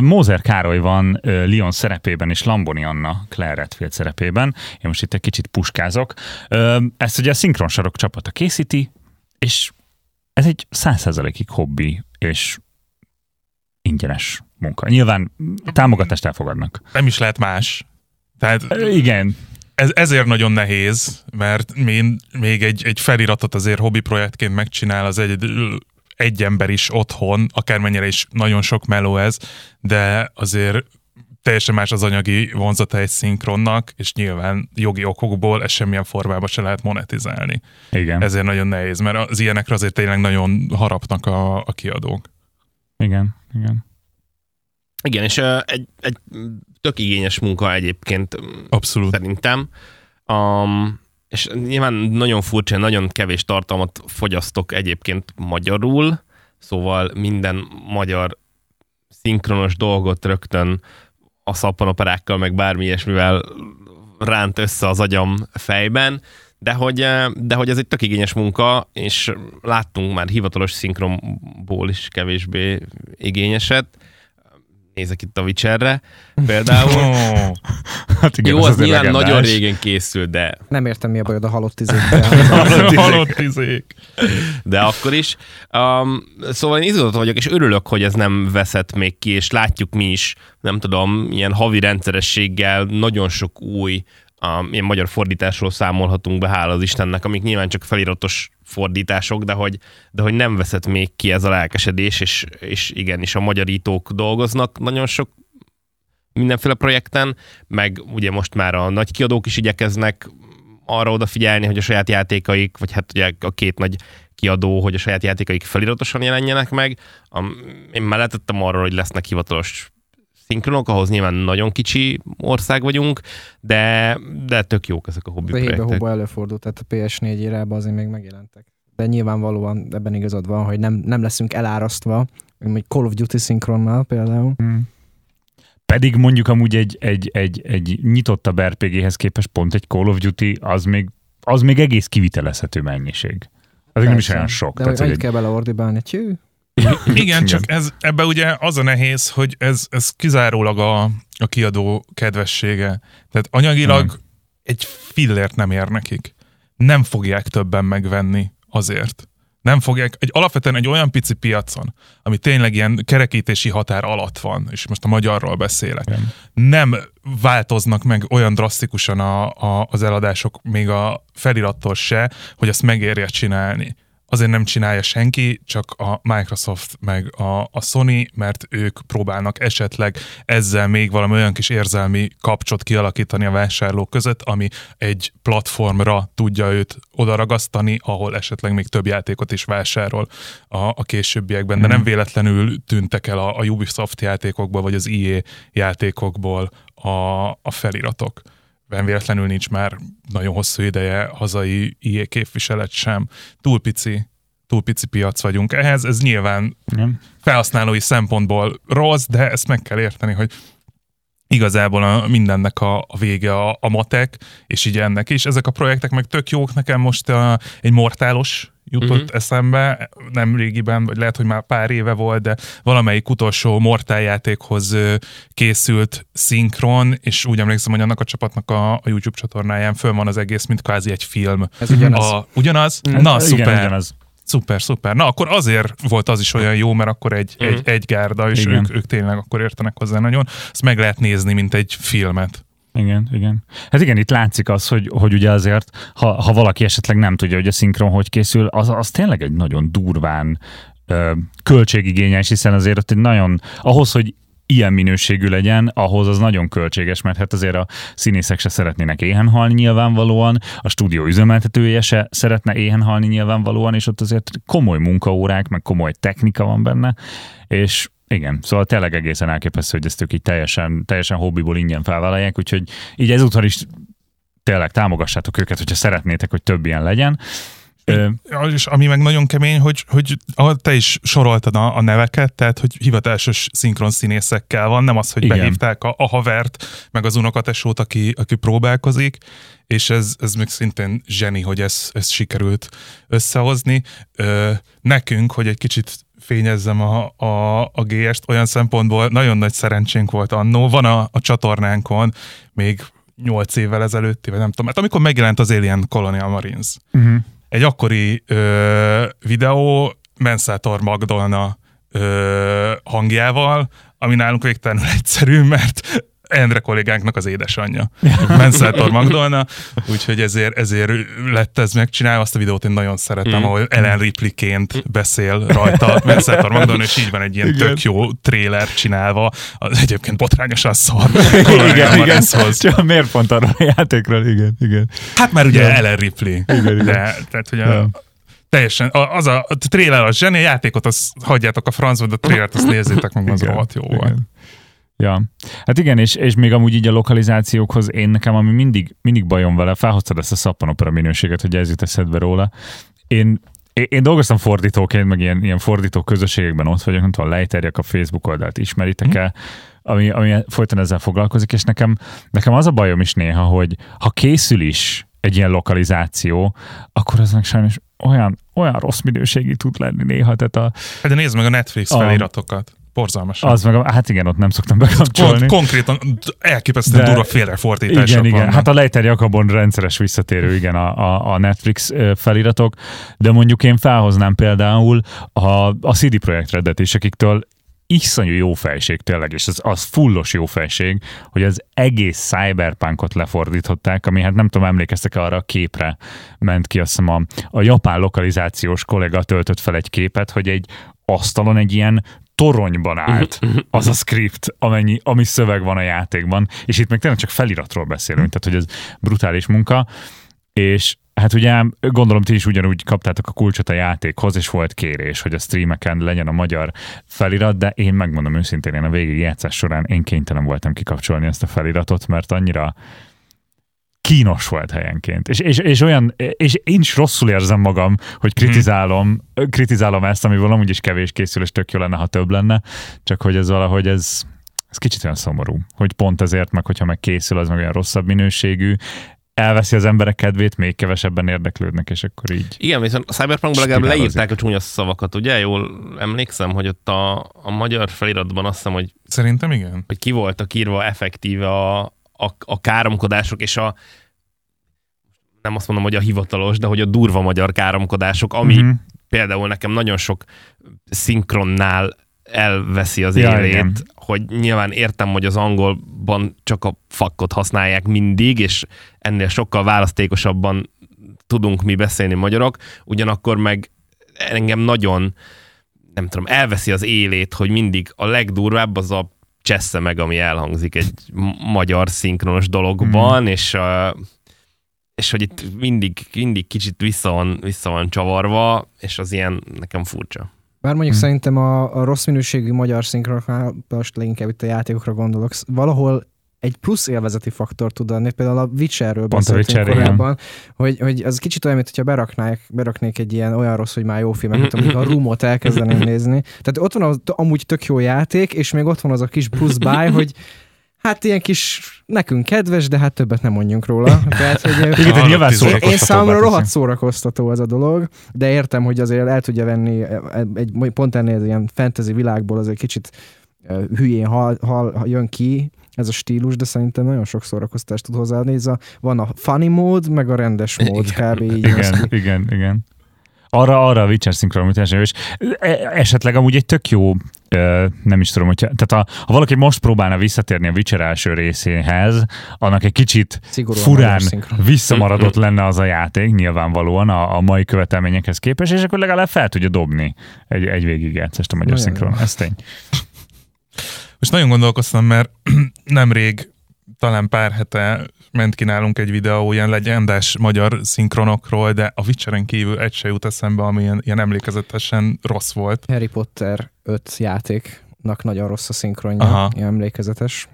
Mózer Károly van Leon szerepében, és Lamboni Anna Claire Redfield szerepében. Én most itt egy kicsit puskázok. Ezt ugye a szinkronsarok csapata készíti, és ez egy százszerzalékig hobbi és ingyenes munka. Nyilván támogatást elfogadnak. Nem is lehet más. Tehát igen. Ez, ezért nagyon nehéz, mert én még egy, egy feliratot azért hobbi projektként megcsinál az egy, egy ember is otthon, akármennyire is nagyon sok meló ez, de azért teljesen más az anyagi vonzata egy szinkronnak, és nyilván jogi okokból ezt semmilyen formában se lehet monetizálni. Igen. Ezért nagyon nehéz, mert az ilyenekre azért tényleg nagyon harapnak a, a kiadók. Igen, igen. Igen, és uh, egy, egy tök igényes munka egyébként Abszolút. szerintem. Um, és nyilván nagyon furcsa, nagyon kevés tartalmat fogyasztok egyébként magyarul, szóval minden magyar szinkronos dolgot rögtön a szappanoperákkal, meg bármi ilyesmivel ránt össze az agyam fejben, de hogy, eh, de hogy ez egy tök igényes munka, és láttunk már hivatalos szinkronból is kevésbé igényeset. Nézek itt a Witcherre például. Oh. hát igen, Jó, az, az nyilván legendás. nagyon régen készült, de... Nem értem, mi a bajod a halott izékkel. halott izék. De akkor is. Um, szóval én izgatott vagyok, és örülök, hogy ez nem veszett még ki, és látjuk mi is, nem tudom, ilyen havi rendszerességgel nagyon sok új um, ilyen magyar fordításról számolhatunk be, hála az Istennek, amik nyilván csak feliratos fordítások, de hogy, de hogy nem veszett még ki ez a lelkesedés, és, és igen, és a magyarítók dolgoznak nagyon sok mindenféle projekten, meg ugye most már a nagy kiadók is igyekeznek arra odafigyelni, hogy a saját játékaik, vagy hát ugye a két nagy kiadó, hogy a saját játékaik feliratosan jelenjenek meg. Én mellettettem arról, hogy lesznek hivatalos szinkronok, ahhoz nyilván nagyon kicsi ország vagyunk, de, de tök jók ezek a hobbi projektek. Hébe előfordult, tehát a PS4 érában azért még megjelentek. De nyilvánvalóan ebben igazad van, hogy nem, nem leszünk elárasztva, mint Call of Duty szinkronnal például. Hmm. Pedig mondjuk amúgy egy, egy, egy, egy nyitottabb RPG-hez képest pont egy Call of Duty az még, az még egész kivitelezhető mennyiség. Az nem is olyan sok. De tehát, hogy kell beleordibálni. Igen, csak ez, ebbe ugye az a nehéz, hogy ez, ez kizárólag a, a kiadó kedvessége. Tehát anyagilag hmm. egy fillért nem ér nekik. Nem fogják többen megvenni azért. Nem fogják, egy, alapvetően egy olyan pici piacon, ami tényleg ilyen kerekítési határ alatt van, és most a magyarról beszélek, Igen. nem változnak meg olyan drasztikusan a, a, az eladások még a felirattól se, hogy ezt megérje csinálni azért nem csinálja senki, csak a Microsoft meg a, a Sony, mert ők próbálnak esetleg ezzel még valami olyan kis érzelmi kapcsot kialakítani a vásárlók között, ami egy platformra tudja őt odaragasztani, ahol esetleg még több játékot is vásárol a, a későbbiekben. De nem hmm. véletlenül tűntek el a, a Ubisoft játékokból, vagy az EA játékokból a, a feliratok ben véletlenül nincs már nagyon hosszú ideje hazai IE képviselet sem. Túl pici, túl pici piac vagyunk ehhez. Ez nyilván Nem. felhasználói szempontból rossz, de ezt meg kell érteni, hogy igazából a, mindennek a, a vége a, a matek, és így ennek is. Ezek a projektek meg tök jók. Nekem most a, egy mortálos jutott uh-huh. eszembe, nem régiben, vagy lehet, hogy már pár éve volt, de valamelyik utolsó Mortal játékhoz készült szinkron, és úgy emlékszem, hogy annak a csapatnak a, a YouTube csatornáján föl van az egész, mint kvázi egy film. Ez ugyanaz? A, ugyanaz? Mm. Na, Igen, szuper. ugyanaz. Szuper, szuper. Na, akkor azért volt az is olyan jó, mert akkor egy, Mhm. egy, egy gárda, és Igen. ők, ők tényleg akkor értenek hozzá nagyon. Ezt meg lehet nézni, mint egy filmet. Igen, igen. Hát igen, itt látszik az, hogy, hogy ugye azért, ha, ha valaki esetleg nem tudja, hogy a szinkron hogy készül, az, az tényleg egy nagyon durván költségigényes, hiszen azért ott egy nagyon, ahhoz, hogy ilyen minőségű legyen, ahhoz az nagyon költséges, mert hát azért a színészek se szeretnének éhen halni nyilvánvalóan, a stúdió üzemeltetője se szeretne éhen halni nyilvánvalóan, és ott azért komoly munkaórák, meg komoly technika van benne, és igen, szóval tényleg egészen elképesztő, hogy ezt ők így teljesen, teljesen hobbiból ingyen felvállalják, úgyhogy így ezúttal is tényleg támogassátok őket, hogyha szeretnétek, hogy több ilyen legyen. És ami meg nagyon kemény, hogy, hogy te is soroltad a, a neveket, tehát hogy hivatásos szinkron színészekkel van, nem az, hogy Igen. Behívták a, a havert, meg az unokatesót, aki, aki próbálkozik, és ez, ez még szintén zseni, hogy ez, ez sikerült összehozni. Ö, nekünk, hogy egy kicsit fényezzem a, a, a GS-t, olyan szempontból nagyon nagy szerencsénk volt annó. Van a, a csatornánkon még 8 évvel ezelőtti, vagy nem tudom, mert amikor megjelent az Alien Colonial Marines, uh-huh. Egy akkori ö, videó Mensátor Magdolna ö, hangjával, ami nálunk végtelenül egyszerű, mert Endre kollégánknak az édesanyja. Mensátor Magdolna, úgyhogy ezért, ezért lett ez megcsinálva. Azt a videót én nagyon szeretem, Mm. ahol Ellen Ripley-ként beszél rajta Mensátor Magdolna, és így van egy ilyen tök jó tréler csinálva. Az egyébként botrányosan szar. igen, igen. Csak miért pont arról a játékról? Igen, igen. Hát már ugye Ja. Ellen Ripley. Igen, igen. De, tehát, hogy a, teljesen, a- az a, a trailer az zseni, a játékot azt hagyjátok a francba, de a trailert azt nézzétek meg, az Igen, rohadt jó igen. volt. Ja, hát igen, és, és még amúgy így a lokalizációkhoz én nekem, ami mindig, mindig bajom vele, felhoztad ezt a szappanopera minőséget, hogy ez jut eszedbe róla. Én, én, én dolgoztam fordítóként, meg ilyen, ilyen fordító közösségekben ott vagyok, nem tudom, lejterjek a Facebook oldalt, ismeritek-e, ami, ami folyton ezzel foglalkozik, és nekem, nekem az a bajom is néha, hogy ha készül is egy ilyen lokalizáció, akkor az meg sajnos olyan, olyan rossz minőségi tud lenni néha, tehát a, Hát de nézd meg a Netflix A- feliratokat. Borzalmasan. az meg, hát igen, ott nem szoktam Kon- bekapcsolni. konkrétan elképesztően De- durva félrefordítások Igen, igen. vannak. Hát a Lejter Jakabon rendszeres visszatérő, igen, a, a, a Netflix feliratok, de mondjuk én felhoznám például a, a CD Projekt Redet is, akiktől iszonyú jó fejség tényleg, és az, az fullos jó fejség, hogy az egész cyberpunkot lefordították, ami hát nem tudom, emlékeztek arra a képre ment ki, azt hiszem a, a japán lokalizációs kollega töltött fel egy képet, hogy egy asztalon egy ilyen toronyban állt az a script, amennyi, ami szöveg van a játékban, és itt meg tényleg csak feliratról beszélünk, tehát hogy ez brutális munka, és hát ugye gondolom ti is ugyanúgy kaptátok a kulcsot a játékhoz, és volt kérés, hogy a streameken legyen a magyar felirat, de én megmondom őszintén, én a végig játszás során én kénytelen voltam kikapcsolni ezt a feliratot, mert annyira kínos volt helyenként. És, és, és olyan, és én is rosszul érzem magam, hogy kritizálom, kritizálom ezt, amiből amúgy is kevés készül, és tök jó lenne, ha több lenne, csak hogy ez valahogy ez, ez kicsit olyan szomorú, hogy pont ezért, meg hogyha meg készül, az meg olyan rosszabb minőségű, elveszi az emberek kedvét, még kevesebben érdeklődnek, és akkor így. Igen, viszont a Cyberpunkban legalább leírták a csúnya szavakat, ugye? Jól emlékszem, hogy ott a, a magyar feliratban azt hiszem, hogy, Szerintem igen. hogy ki voltak írva effektíve a, a, a káromkodások és a nem azt mondom, hogy a hivatalos, de hogy a durva magyar káromkodások, ami Mhm. mm-hmm. például nekem nagyon sok szinkronnál elveszi az Ja, élét, igen. hogy nyilván értem, hogy az angolban csak a fakkot használják mindig, és ennél sokkal választékosabban tudunk mi beszélni magyarok, ugyanakkor meg engem nagyon, nem tudom, elveszi az élét, hogy mindig a legdurvább az a csessze meg, ami elhangzik egy magyar szinkronos dologban, és, uh, és hogy itt mindig, mindig kicsit vissza van, vissza van csavarva, és az ilyen nekem furcsa. Bár mondjuk Hm. szerintem a, a rossz minőségű magyar szinkronoknál, most leginkább itt a játékokra gondolok, valahol egy plusz élvezeti faktor tud adni, például a Witcherről Pont a beszéltünk Witcher, igen. korábban, hogy, hogy az kicsit olyan, mint hogyha beraknák, beraknék egy ilyen olyan rossz, hogy már jó filmet, mint amikor a Roomot elkezdeném nézni. Tehát ott van az amúgy tök jó játék, és még ott van az a kis plusz báj, hogy Hát ilyen kis, nekünk kedves, de hát többet nem mondjunk róla. Tehát, hogy, Igen, nyilván én számomra rohadt szórakoztató ez a dolog, de értem, hogy azért el tudja venni egy, pont ennél az ilyen fantasy világból azért kicsit ö, hülyén hal, hal, jön ki ez a stílus, de szerintem nagyon sok szórakoztást tud hozzáadni. Ez a, van a funny mód, meg a rendes mód, kb. így Igen, igen, igen. Arra, arra a Witcher szinkronizálás, és e- esetleg amúgy egy tök jó, ö, nem is tudom, hogyha, tehát a, ha valaki most próbálna visszatérni a Witcher első részéhez, annak egy kicsit Szigorúan furán visszamaradott lenne az a játék, nyilvánvalóan a, a mai követelményekhez képest, és akkor legalább fel tudja dobni egy, egy végigjátszást a magyar szinkron. Ez tény. Most nagyon gondolkoztam, mert nemrég, talán pár hete ment ki nálunk egy videó ilyen legendás magyar szinkronokról, de a Witcheren kívül egy se jut eszembe, ami ilyen, ilyen emlékezetesen rossz volt. Harry Potter 5 játéknak nagyon rossz a szinkronja, Aha. ilyen emlékezetes.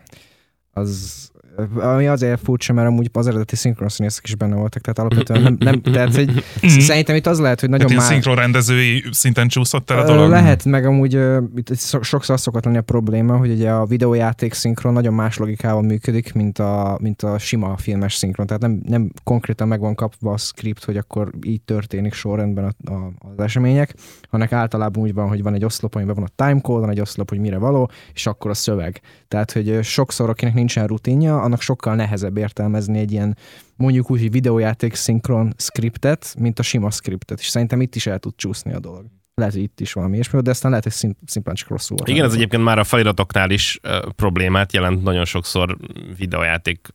Az, ami azért furcsa, mert amúgy az eredeti szinkronszínészek is benne voltak, tehát alapvetően nem, nem tehát hogy szerintem itt az lehet, hogy nagyon Hát ilyen már... szinkronrendezői szinten csúszott el a dolog. Lehet, meg amúgy itt so- sokszor az szokott lenni a probléma, hogy ugye a videójáték szinkron nagyon más logikával működik, mint a, mint a sima filmes szinkron. Tehát nem, nem konkrétan meg van kapva a script, hogy akkor így történik sorrendben a, a, az események, hanem általában úgy van, hogy van egy oszlop, amiben van a timecode, van egy oszlop, hogy mire való, és akkor a szöveg. Tehát, hogy sokszor, akinek nincsen rutinja, annak sokkal nehezebb értelmezni egy ilyen mondjuk úgy, hogy videójáték szinkron scriptet, mint a sima scriptet, és szerintem itt is el tud csúszni a dolog. Lehet, hogy itt is valami ilyesmi, de aztán lehet, hogy szim- szimplán csak rosszul. Igen, ez egyébként már a feliratoknál is problémát jelent nagyon sokszor videójáték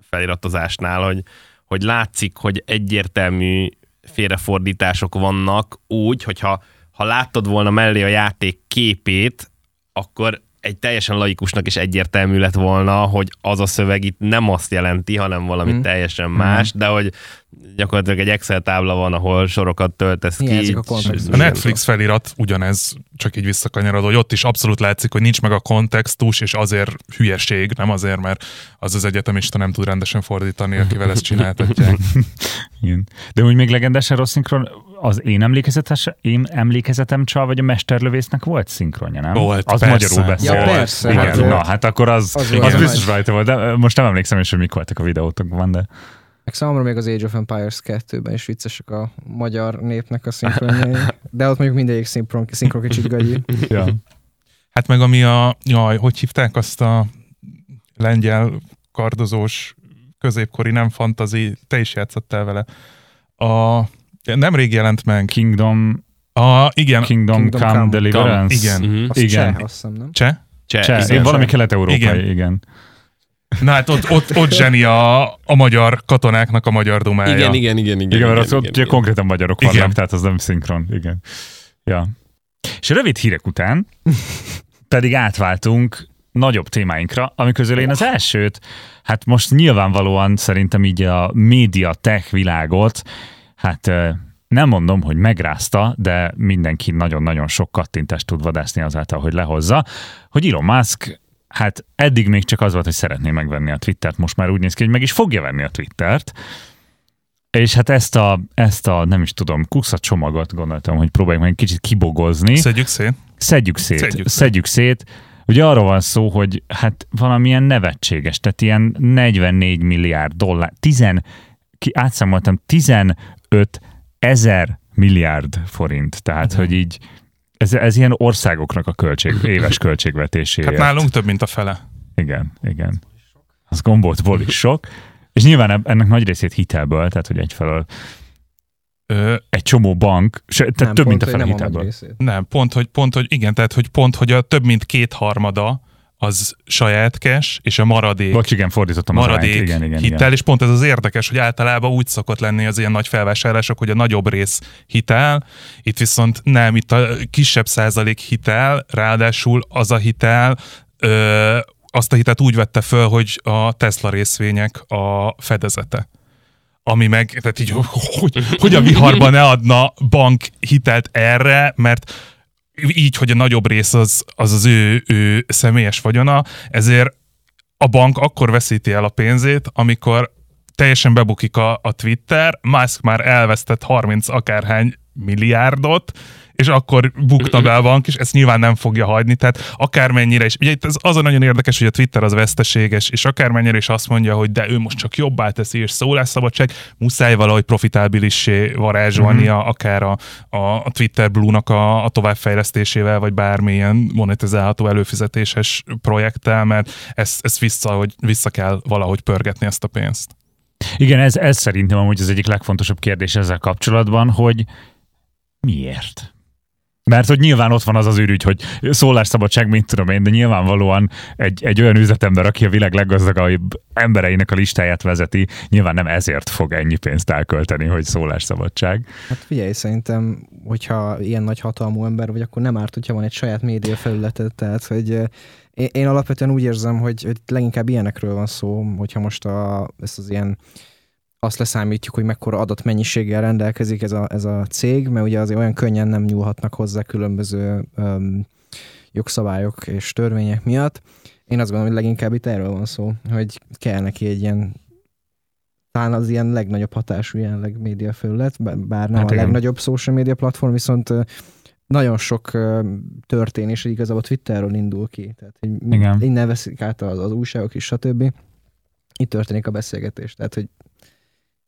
feliratozásnál, hogy, hogy látszik, hogy egyértelmű félrefordítások vannak úgy, hogyha ha láttad volna mellé a játék képét, akkor egy teljesen laikusnak is egyértelmű lett volna, hogy az a szöveg itt nem azt jelenti, hanem valami Mhm. teljesen más, de hogy gyakorlatilag egy Excel tábla van, ahol sorokat töltesz ki. Hiányzik a. A Netflix felirat ugyanez, csak így visszakanyarodó, hogy ott is abszolút látszik, hogy nincs meg a kontextus, és azért hülyeség, nem azért, mert az az egyetemista nem tud rendesen fordítani, akivel ezt csináltatják. Igen. De úgy még legendesen rossz szinkron, az én, emlékezetes, én emlékezetem csal, vagy a mesterlövésznek volt szinkronja, nem? Volt, az persze. magyarul beszél. Ja, persze, Igen, hát, na, hát akkor az, az az, biztos rajta volt, de most nem emlékszem is, hogy mik voltak a videótokban, de Meg számomra még az Age of Empires 2-ben is viccesek a magyar népnek a szinkronjai, de ott mondjuk mindegyik szinkron, szinkron kicsit gagyi. ja. Hát meg ami a, jaj, hogy hívták azt a lengyel kardozós középkori nem fantazi, te is játszottál vele. A, nemrég jelent meg. Kingdom, A, igen, Kingdom, Kingdom Come, Come. Deliverance. Igen. Uh-huh. Az Igen. cseh, azt hiszem, nem? Cseh? Cseh, Cseh, igen. valami kelet-európai, igen. Igen. Igen. Na hát ott, ott, ott zseni a, a magyar katonáknak a magyar dumája. Igen, igen, igen, igen. Igen, mert ott, igen, ott ugye konkrétan magyarok vannak, Igen. tehát az nem szinkron. Igen. Ja. És rövid hírek után pedig átváltunk nagyobb témáinkra, ami közül én az elsőt, hát most nyilvánvalóan szerintem így a média tech világot, hát nem mondom, hogy megrázta, de mindenki nagyon-nagyon sok kattintást tud vadászni azáltal, hogy lehozza, hogy Elon Musk hát eddig még csak az volt, hogy szeretné megvenni a Twittert, most már úgy néz ki, hogy meg is fogja venni a Twittert, és hát ezt a, ezt a nem is tudom, kusza csomagot gondoltam, hogy próbáljuk meg egy kicsit kibogozni. Szedjük szét. Szedjük szét. Szedjük Szedjük, szét. szét. Ugye arról van szó, hogy hát valamilyen nevetséges, tehát ilyen 44 milliárd dollár, 10, ki, átszámoltam, 15 ezer milliárd forint, tehát hogy így ez, ez ilyen országoknak a költség, éves költségvetéséért. Hát nálunk több, mint a fele. Igen, igen. Az gombótból is sok. És nyilván ennek nagy részét hitelből, tehát hogy egyfelől Ö, egy csomó bank, se, tehát Nem, több, mint a pont, fele hogy nem a nagy hitelből. nem, pont hogy, pont, hogy igen, tehát hogy pont, hogy a több mint kétharmada az saját cash, és a maradék Vagy igen, fordítottam maradék arányt. Igen, igen, hitel, igen. és pont ez az érdekes, hogy általában úgy szokott lenni az ilyen nagy felvásárlások, hogy a nagyobb rész hitel, itt viszont nem, itt a kisebb százalék hitel, ráadásul az a hitel, ö, azt a hitelt úgy vette föl, hogy a Tesla részvények a fedezete. Ami meg, tehát így, hogy, hogy a viharban ne adna bank hitelt erre, mert így, hogy a nagyobb rész az az, az ő, ő személyes vagyona, ezért a bank akkor veszíti el a pénzét, amikor teljesen bebukik a, a Twitter, Musk már elvesztett 30 akárhány milliárdot, és akkor bukta be a bank, és ezt nyilván nem fogja hagyni, tehát akármennyire is, ugye itt az, az a nagyon érdekes, hogy a Twitter az veszteséges, és akármennyire is azt mondja, hogy de ő most csak jobbá teszi, és szólásszabadság, muszáj valahogy profitábilissé varázsolnia, mm-hmm. akár a, a, Twitter Blue-nak a, a továbbfejlesztésével, vagy bármilyen monetizálható előfizetéses projekttel, mert ezt, ezt vissza, hogy vissza kell valahogy pörgetni ezt a pénzt. Igen, ez, ez szerintem amúgy az egyik legfontosabb kérdés ezzel kapcsolatban, hogy miért? Mert hogy nyilván ott van az az ürügy, hogy szólásszabadság, mint tudom én, de nyilvánvalóan egy, egy olyan üzletember, aki a világ leggazdagabb embereinek a listáját vezeti, nyilván nem ezért fog ennyi pénzt elkölteni, hogy szólásszabadság. Hát figyelj, szerintem, hogyha ilyen nagy hatalmú ember vagy, akkor nem árt, hogyha van egy saját média felületed, tehát hogy én, én alapvetően úgy érzem, hogy, hogy leginkább ilyenekről van szó, hogyha most a, ezt az ilyen azt leszámítjuk, hogy mekkora adatmennyiséggel rendelkezik ez a, ez a cég, mert ugye azért olyan könnyen nem nyúlhatnak hozzá különböző um, jogszabályok és törvények miatt. Én azt gondolom, hogy leginkább itt erről van szó, hogy kell neki egy ilyen talán az ilyen legnagyobb hatású jelenleg média felület, bár nem hát a igen. legnagyobb social media platform, viszont nagyon sok történés igazából Twitterről indul ki. Tehát hogy igen. innen veszik át az, az újságok is, stb. Itt történik a beszélgetés. Tehát, hogy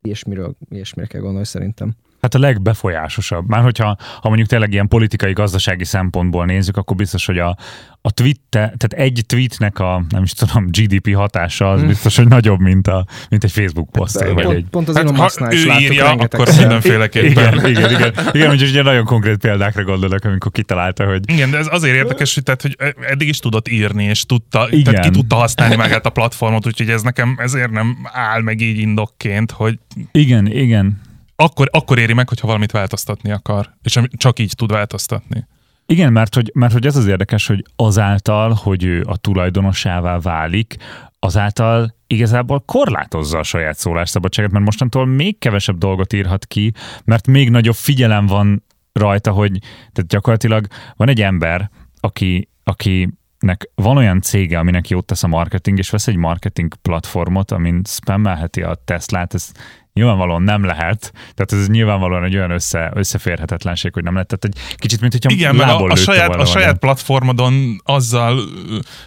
ilyesmiről, ilyesmire kell gondolni szerintem. Hát a legbefolyásosabb. Már hogyha ha mondjuk tényleg ilyen politikai, gazdasági szempontból nézzük, akkor biztos, hogy a, a Twitter, tehát egy tweetnek a, nem is tudom, GDP hatása az hmm. biztos, hogy nagyobb, mint, a, mint egy Facebook poszt. Hát, pont, egy... pont az hát, Elon Musknál is láttuk írja, akkor mindenféleképpen. Igen, igen, igen. igen úgyhogy ugye nagyon konkrét példákra gondolok, amikor kitalálta, hogy... Igen, de ez azért érdekes, hogy, tehát, hogy eddig is tudott írni, és tudta, igen. tehát ki tudta használni magát a platformot, úgyhogy ez nekem ezért nem áll meg így indokként, hogy... Igen, igen akkor, akkor éri meg, hogyha valamit változtatni akar, és csak így tud változtatni. Igen, mert hogy, mert hogy ez az érdekes, hogy azáltal, hogy ő a tulajdonosává válik, azáltal igazából korlátozza a saját szólásszabadságát, mert mostantól még kevesebb dolgot írhat ki, mert még nagyobb figyelem van rajta, hogy tehát gyakorlatilag van egy ember, aki, aki nek van olyan cége, aminek jót tesz a marketing, és vesz egy marketing platformot, amin spammelheti a Teslát, ez nyilvánvalóan nem lehet. Tehát ez nyilvánvalóan egy olyan össze, összeférhetetlenség, hogy nem lehet. Tehát egy kicsit, mint hogyha Igen, mert a, a saját, a saját platformodon azzal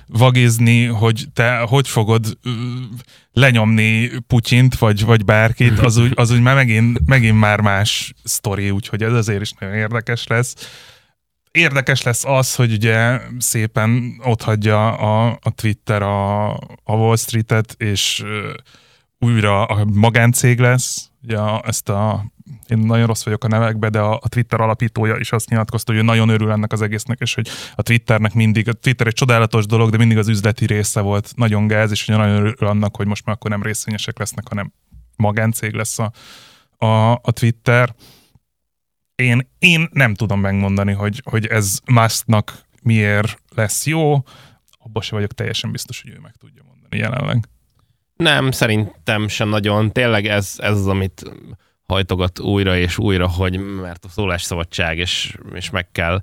vagézni, hogy te hogy fogod lenyomni Putyint, vagy, vagy bárkit, az úgy, az úgy már megint, megint már más sztori, úgyhogy ez azért is nagyon érdekes lesz. Érdekes lesz az, hogy ugye szépen otthagyja a, a Twitter a, a Wall Street-et, és újra a magáncég lesz, ugye ezt a én nagyon rossz vagyok a nevekbe, de a, a Twitter alapítója is azt nyilatkozta, hogy ő nagyon örül ennek az egésznek, és hogy a Twitternek mindig, a Twitter egy csodálatos dolog, de mindig az üzleti része volt nagyon gáz, és hogy nagyon örül annak, hogy most már akkor nem részvényesek lesznek, hanem magáncég lesz a, a, a Twitter. Én, én nem tudom megmondani, hogy, hogy ez Musknak miért lesz jó, abban se vagyok teljesen biztos, hogy ő meg tudja mondani jelenleg. Nem, szerintem sem nagyon. Tényleg ez, ez az, amit hajtogat újra és újra, hogy mert a szólásszabadság, és, és meg kell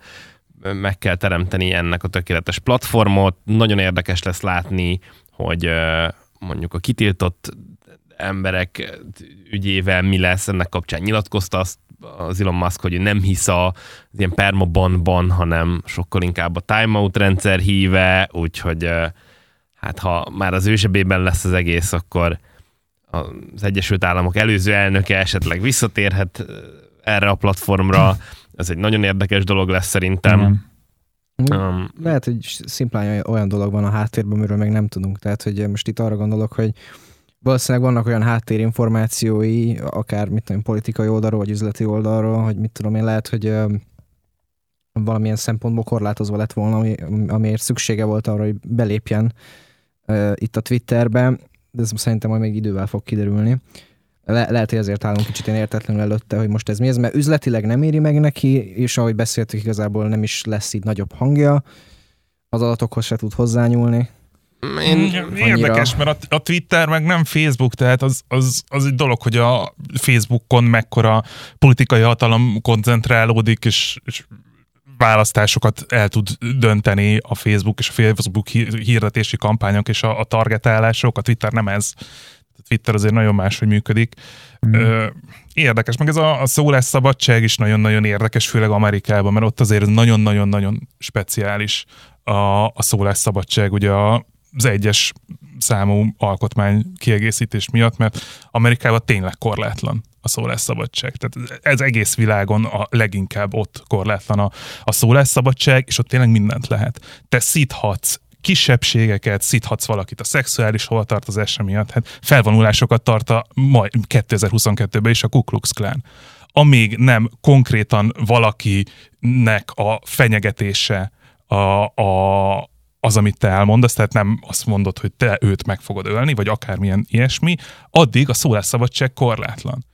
meg kell teremteni ennek a tökéletes platformot. Nagyon érdekes lesz látni, hogy mondjuk a kitiltott emberek ügyével mi lesz, ennek kapcsán nyilatkozta azt az Elon Musk, hogy nem hisz az ilyen permabanban, hanem sokkal inkább a timeout rendszer híve, úgyhogy hát ha már az ősebében lesz az egész, akkor az Egyesült Államok előző elnöke esetleg visszatérhet erre a platformra. Ez egy nagyon érdekes dolog lesz szerintem. Um, Lehet, hogy szimplán olyan dolog van a háttérben, amiről még nem tudunk. Tehát, hogy most itt arra gondolok, hogy valószínűleg vannak olyan háttérinformációi, akár mit tudom, politikai oldalról, vagy üzleti oldalról, hogy mit tudom én, lehet, hogy valamilyen szempontból korlátozva lett volna, ami, amiért szüksége volt arra, hogy belépjen uh, itt a Twitterben, de ez szerintem majd még idővel fog kiderülni. Le- lehet, hogy ezért állunk kicsit én értetlenül előtte, hogy most ez mi ez, mert üzletileg nem éri meg neki, és ahogy beszéltük, igazából nem is lesz itt nagyobb hangja, az adatokhoz se tud hozzányúlni. Én, annyira... Érdekes, mert a, a Twitter meg nem Facebook, tehát az, az, az egy dolog, hogy a Facebookon mekkora politikai hatalom koncentrálódik, és, és választásokat el tud dönteni a Facebook és a Facebook hirdetési kampányok és a, a targetálások, a Twitter nem ez. Twitter azért nagyon máshogy működik. Mm. Érdekes, meg ez a, a szólásszabadság is nagyon-nagyon érdekes, főleg Amerikában, mert ott azért nagyon-nagyon-nagyon speciális a, a szólásszabadság, ugye az egyes számú alkotmány kiegészítés miatt, mert Amerikában tényleg korlátlan a szólásszabadság. Tehát ez egész világon a leginkább ott korlátlan a, a szólásszabadság, és ott tényleg mindent lehet. Te szíthatsz kisebbségeket, szíthatsz valakit a szexuális hovatartozása miatt, hát felvonulásokat tart a majd 2022-ben is a Ku Klux Klan. Amíg nem konkrétan valakinek a fenyegetése a, a, az, amit te elmondasz, tehát nem azt mondod, hogy te őt meg fogod ölni, vagy akármilyen ilyesmi, addig a szólásszabadság korlátlan.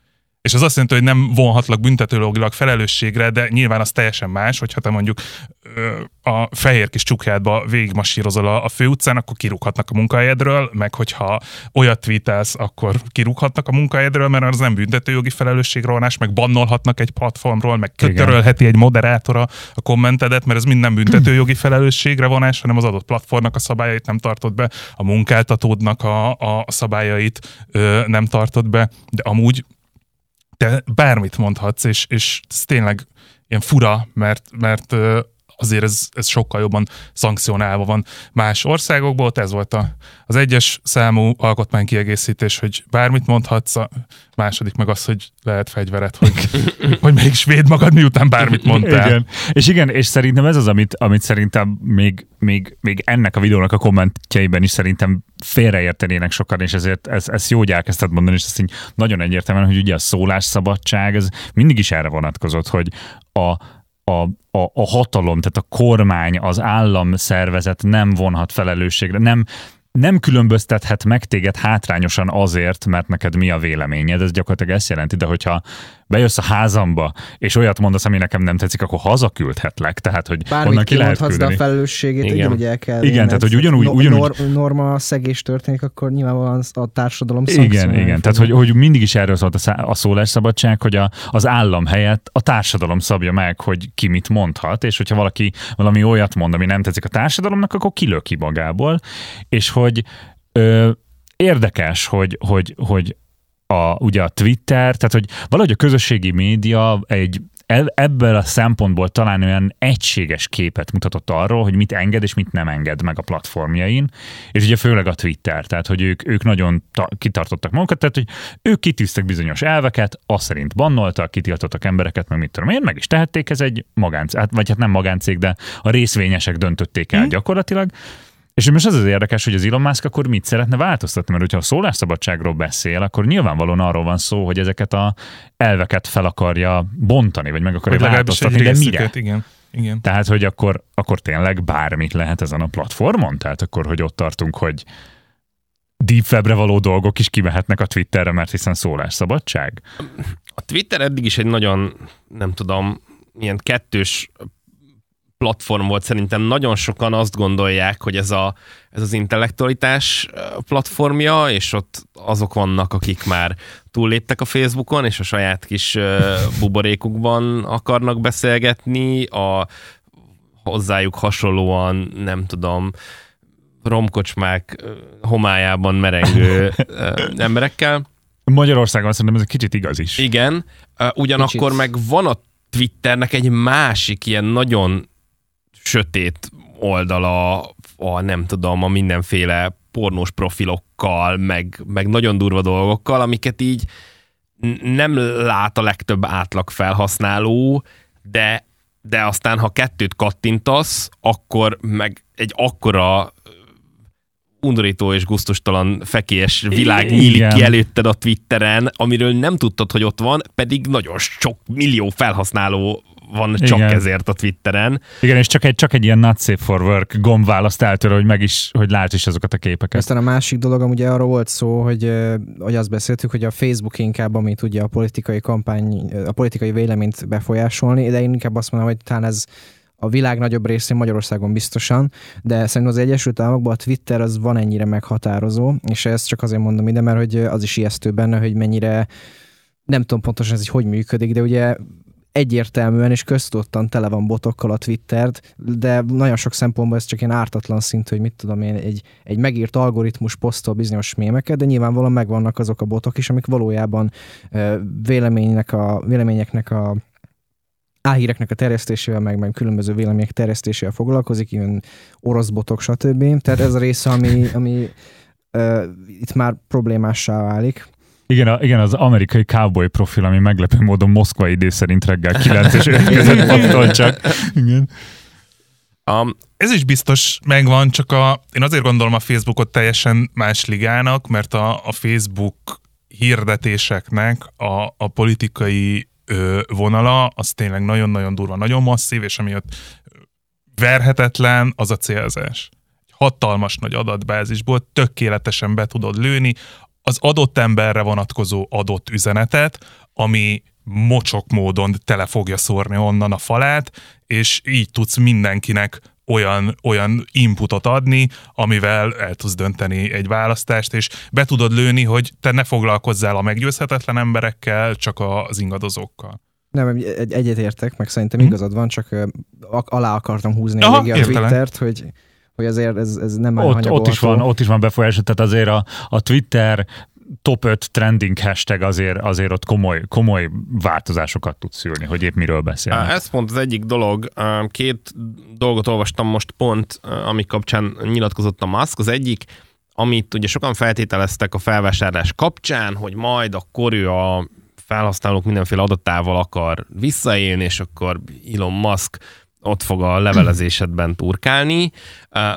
És az azt jelenti, hogy nem vonhatlak büntetőlogilag felelősségre, de nyilván az teljesen más, hogyha te mondjuk a fehér kis csukjádba végigmasírozol a, a főutcán, akkor kirúghatnak a munkahelyedről, meg hogyha olyat tweetelsz, akkor kirúghatnak a munkahelyedről, mert az nem büntetőjogi felelősségrónás, meg bannolhatnak egy platformról, meg kötörölheti egy moderátora a kommentedet, mert ez minden büntetőjogi felelősségre vonás, hanem az adott platformnak a szabályait nem tartod be, a munkáltatódnak a, a szabályait ö, nem tartod be, de amúgy te bármit mondhatsz, és, és ez tényleg ilyen fura, mert, mert azért ez, ez sokkal jobban szankcionálva van más országokból. Ez volt a, az egyes számú alkotmánykiegészítés, hogy bármit mondhatsz, a második meg az, hogy lehet fegyveret, hogy, hogy mégis véd magad, miután bármit mondtál. Igen. És igen, és szerintem ez az, amit, amit szerintem még, még, még ennek a videónak a kommentjeiben is szerintem félreértenének sokan, és ezért ez, ez jó, hogy elkezdted mondani, és ezt így nagyon egyértelműen, hogy ugye a szólásszabadság, ez mindig is erre vonatkozott, hogy a, a, a, a hatalom, tehát a kormány, az állam szervezet nem vonhat felelősségre, nem, nem különböztethet meg téged hátrányosan azért, mert neked mi a véleményed, ez gyakorlatilag ezt jelenti, de hogyha bejössz a házamba, és olyat mondasz, ami nekem nem tetszik, akkor hazaküldhetlek, tehát hogy Bármit onnan ki lehet küldeni. a felelősségét, Igen. ugye el kell Igen, tehát hogy ugyanúgy, ugyanúgy... Nor- norma szegés történik, akkor nyilvánvalóan a társadalom Igen, igen, tehát hogy, hogy mindig is erről szólt a, szá- a szólásszabadság, hogy a, az állam helyett a társadalom szabja meg, hogy ki mit mondhat, és hogyha valaki valami olyat mond, ami nem tetszik a társadalomnak, akkor kilöki magából, és hogy ö, érdekes, hogy, hogy, hogy a, ugye a Twitter, tehát hogy valahogy a közösségi média egy ebből a szempontból talán olyan egységes képet mutatott arról, hogy mit enged és mit nem enged meg a platformjain, és ugye főleg a Twitter, tehát hogy ők, ők nagyon ta- kitartottak magukat, tehát hogy ők kitűztek bizonyos elveket, azt szerint bannoltak, kitiltottak embereket, meg mit tudom én, meg is tehették, ez egy magáncég, hát, vagy hát nem magáncég, de a részvényesek döntötték el hmm. gyakorlatilag, és most az az érdekes, hogy az Elon Musk akkor mit szeretne változtatni, mert hogyha a szólásszabadságról beszél, akkor nyilvánvalóan arról van szó, hogy ezeket a elveket fel akarja bontani, vagy meg akarja vagy változtatni, de mire? Igen. Igen. Tehát, hogy akkor, akkor tényleg bármit lehet ezen a platformon? Tehát akkor, hogy ott tartunk, hogy deep webre való dolgok is kimehetnek a Twitterre, mert hiszen szólásszabadság? A Twitter eddig is egy nagyon, nem tudom, ilyen kettős platform volt, szerintem nagyon sokan azt gondolják, hogy ez, a, ez az intellektualitás platformja, és ott azok vannak, akik már túlléptek a Facebookon, és a saját kis buborékukban akarnak beszélgetni, a hozzájuk hasonlóan, nem tudom, romkocsmák homályában merengő emberekkel. Magyarországon szerintem ez egy kicsit igaz is. Igen, ugyanakkor kicsit. meg van a Twitternek egy másik ilyen nagyon sötét oldala, a nem tudom, a mindenféle pornós profilokkal, meg, meg nagyon durva dolgokkal, amiket így nem lát a legtöbb átlag felhasználó, de, de aztán, ha kettőt kattintasz, akkor meg egy akkora undorító és guztustalan fekélyes világ nyílik ki előtted a Twitteren, amiről nem tudtad, hogy ott van, pedig nagyon sok millió felhasználó van csak Igen. ezért a Twitteren. Igen, és csak egy, csak egy ilyen not safe for work gomb választ el tőle, hogy meg is, hogy lát is azokat a képeket. Aztán a másik dolog, ugye arról volt szó, hogy, hogy azt beszéltük, hogy a Facebook inkább, amit ugye a politikai kampány, a politikai véleményt befolyásolni, de én inkább azt mondom, hogy talán ez a világ nagyobb részén Magyarországon biztosan, de szerintem az Egyesült Államokban a Twitter az van ennyire meghatározó, és ezt csak azért mondom ide, mert hogy az is ijesztő benne, hogy mennyire nem tudom pontosan ez hogy hogy működik, de ugye egyértelműen és köztudottan tele van botokkal a Twittert, de nagyon sok szempontból ez csak ilyen ártatlan szint, hogy mit tudom én, egy, egy megírt algoritmus posztol bizonyos mémeket, de nyilvánvalóan megvannak azok a botok is, amik valójában véleménynek a, véleményeknek a álhíreknek a terjesztésével, meg, meg különböző vélemények terjesztésével foglalkozik, ilyen orosz botok, stb. Tehát ez a része, ami, ami uh, itt már problémássá válik. Igen, a, igen, az amerikai cowboy profil, ami meglepő módon Moszkva idő szerint reggel 9 és 5 között csak. Igen. Um, ez is biztos megvan, csak a, én azért gondolom a Facebookot teljesen más ligának, mert a, a Facebook hirdetéseknek a, a politikai ö, vonala, az tényleg nagyon-nagyon durva, nagyon masszív, és amiatt verhetetlen az a célzás. Hatalmas nagy adatbázisból tökéletesen be tudod lőni az adott emberre vonatkozó adott üzenetet, ami mocsok módon tele fogja szórni onnan a falát, és így tudsz mindenkinek olyan, olyan inputot adni, amivel el tudsz dönteni egy választást, és be tudod lőni, hogy te ne foglalkozzál a meggyőzhetetlen emberekkel, csak az ingadozókkal. Nem, egy, egyetértek, meg szerintem hm. igazad van, csak alá akartam húzni Aha, a Twittert, hogy hogy azért ez, ez nem ott, ott is van, ott is van befolyás, tehát azért a, a Twitter top 5 trending hashtag azért, azért ott komoly, komoly változásokat tud szülni, hogy épp miről beszélnek. Ez pont az egyik dolog. Két dolgot olvastam most pont, ami kapcsán nyilatkozott a Musk. Az egyik, amit ugye sokan feltételeztek a felvásárlás kapcsán, hogy majd akkor ő a felhasználók mindenféle adatával akar visszaélni, és akkor Elon Musk ott fog a levelezésedben turkálni,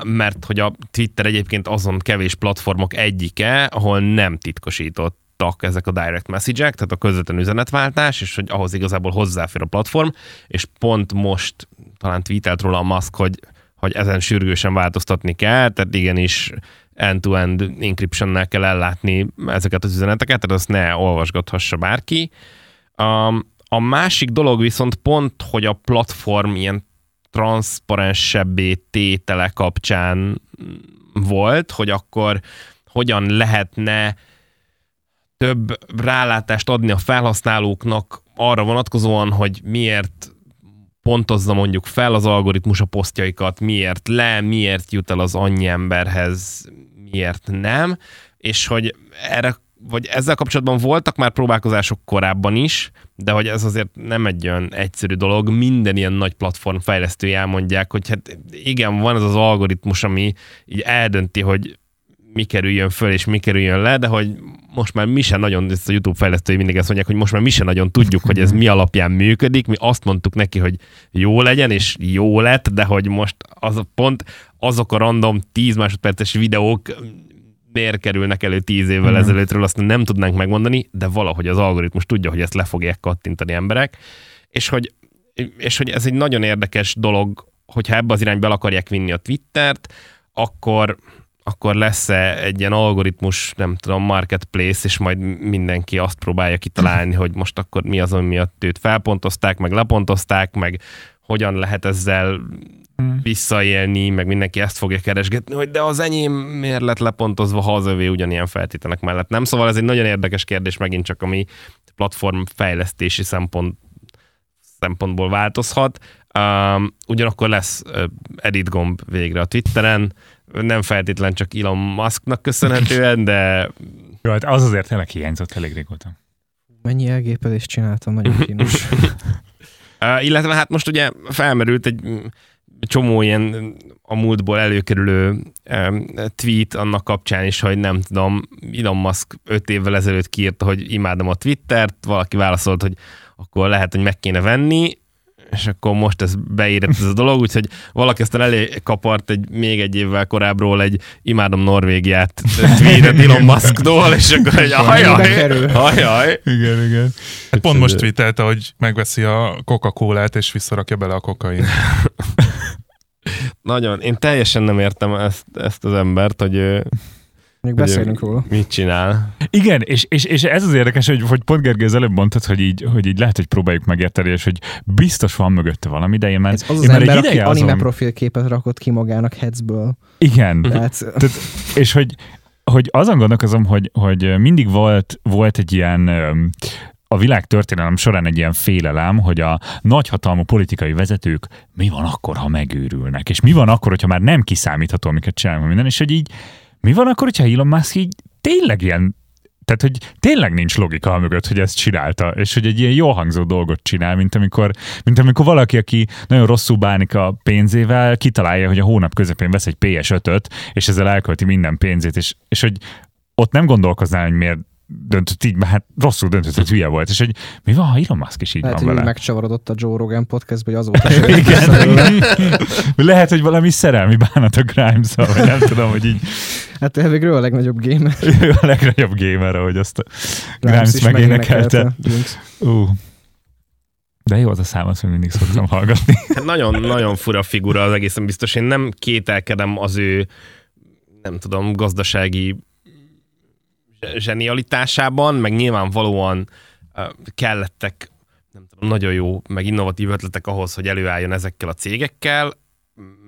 mert hogy a Twitter egyébként azon kevés platformok egyike, ahol nem titkosított ezek a direct message-ek, tehát a közvetlen üzenetváltás, és hogy ahhoz igazából hozzáfér a platform, és pont most talán tweetelt róla a Musk, hogy, hogy ezen sürgősen változtatni kell, tehát igenis end-to-end encryptionnel kell ellátni ezeket az üzeneteket, tehát azt ne olvasgathassa bárki. A, a másik dolog viszont pont, hogy a platform ilyen transzparensebbé tétele kapcsán volt, hogy akkor hogyan lehetne több rálátást adni a felhasználóknak arra vonatkozóan, hogy miért pontozza mondjuk fel az algoritmus a posztjaikat, miért le, miért jut el az annyi emberhez, miért nem, és hogy erre vagy ezzel kapcsolatban voltak már próbálkozások korábban is, de hogy ez azért nem egy olyan egyszerű dolog. Minden ilyen nagy platform fejlesztői elmondják, hogy hát igen, van ez az algoritmus, ami így eldönti, hogy mi kerüljön föl és mi kerüljön le, de hogy most már mi sem nagyon, ezt a YouTube fejlesztői mindig ezt mondják, hogy most már mi sem nagyon tudjuk, hogy ez mi alapján működik. Mi azt mondtuk neki, hogy jó legyen, és jó lett, de hogy most az pont azok a random 10 másodperces videók miért kerülnek elő tíz évvel mm. ezelőttről, azt nem tudnánk megmondani, de valahogy az algoritmus tudja, hogy ezt le fogják kattintani emberek, és hogy, és hogy ez egy nagyon érdekes dolog, hogyha ebbe az irányba el akarják vinni a Twittert, akkor, akkor lesz-e egy ilyen algoritmus, nem tudom, marketplace, és majd mindenki azt próbálja kitalálni, hogy most akkor mi az, ami miatt őt felpontozták, meg lepontozták, meg hogyan lehet ezzel hmm. visszaélni, meg mindenki ezt fogja keresgetni, hogy de az enyém miért lett lepontozva, ha az övé ugyanilyen feltételek mellett nem. Szóval ez egy nagyon érdekes kérdés, megint csak ami platform fejlesztési szempont, szempontból változhat. Um, ugyanakkor lesz uh, edit gomb végre a Twitteren, nem feltétlen csak Elon Musknak köszönhetően, de... Jó, hát az azért tényleg hiányzott elég régóta. Mennyi elgépelést csináltam, nagyon kínos. uh, illetve hát most ugye felmerült egy csomó ilyen a múltból előkerülő um, tweet annak kapcsán is, hogy nem tudom, Elon Musk öt évvel ezelőtt kiírta, hogy imádom a Twittert, valaki válaszolt, hogy akkor lehet, hogy meg kéne venni, és akkor most ez beírett ez a dolog, úgyhogy valaki aztán elé kapart egy, még egy évvel korábbról egy imádom Norvégiát tweetet Elon Musktól, és akkor egy hajaj, hajaj. Igen, igen. Hát pont most tweetelte, hogy megveszi a Coca-Colát, és visszarakja bele a kokain. Nagyon. Én teljesen nem értem ezt, ezt az embert, hogy még beszélünk róla. Mit csinál? Igen, és, és, és ez az érdekes, hogy, hogy pont Gergely az előbb mondtad, hogy így, hogy így lehet, hogy próbáljuk megérteni, és hogy biztos van mögötte valami, de én már... Ez az az ember, egy aki azon... anime profilképet rakott ki magának headsből. Igen. Tehát... Tehát, és hogy, hogy azon gondolkozom, hogy, hogy mindig volt, volt egy ilyen a világ történelem során egy ilyen félelem, hogy a nagyhatalmú politikai vezetők mi van akkor, ha megőrülnek, és mi van akkor, hogyha már nem kiszámítható, amiket csinálunk minden, és hogy így mi van akkor, hogyha Elon Musk így tényleg ilyen tehát, hogy tényleg nincs logika mögött, hogy ezt csinálta, és hogy egy ilyen jó hangzó dolgot csinál, mint amikor, mint amikor valaki, aki nagyon rosszul bánik a pénzével, kitalálja, hogy a hónap közepén vesz egy PS5-öt, és ezzel elkölti minden pénzét, és, és hogy ott nem gondolkoznál, hogy miért döntött így, mert hát rosszul döntött, hogy hülye volt, és hogy mi van, ha Elon Musk is így Lehet, van vele? megcsavarodott a Joe Rogan podcastba, hogy azóta Igen. Lehet, hogy valami szerelmi bánat a grimes vagy nem tudom, hogy így Hát elvégről a legnagyobb gamer. ő a legnagyobb gamer, ahogy azt a Grimes is megénekelte. Ú. De jó az a szám, azt mindig szoktam hallgatni. Hát nagyon, nagyon fura figura az egészen biztos. Én nem kételkedem az ő, nem tudom, gazdasági zsenialitásában, meg nyilvánvalóan kellettek nem tudom, nagyon jó, meg innovatív ötletek ahhoz, hogy előálljon ezekkel a cégekkel,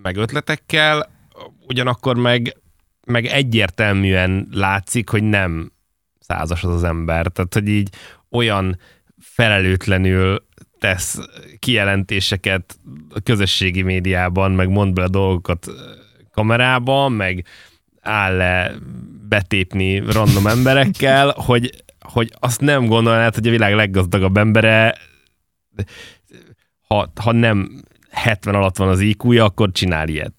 meg ötletekkel, ugyanakkor meg, meg egyértelműen látszik, hogy nem százas az az ember. Tehát, hogy így olyan felelőtlenül tesz kijelentéseket a közösségi médiában, meg mond bele dolgokat kamerába, meg áll le betépni random emberekkel, hogy, hogy azt nem gondolnád, hogy a világ leggazdagabb embere, ha, ha nem 70 alatt van az IQ-ja, akkor csinál ilyet.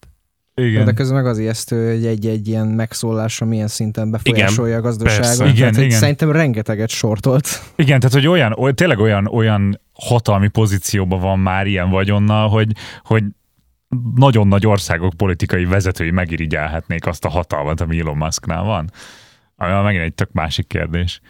Igen. De közben meg az ijesztő, hogy egy-egy ilyen megszólása milyen szinten befolyásolja a gazdaságot. persze. Igen, tehát, igen. Szerintem rengeteget sortolt. Igen, tehát hogy olyan, oly, tényleg olyan, olyan hatalmi pozícióban van már ilyen vagyonnal, hogy, hogy nagyon nagy országok politikai vezetői megirigyelhetnék azt a hatalmat, ami Elon Musknál van. Ami megint egy tök másik kérdés.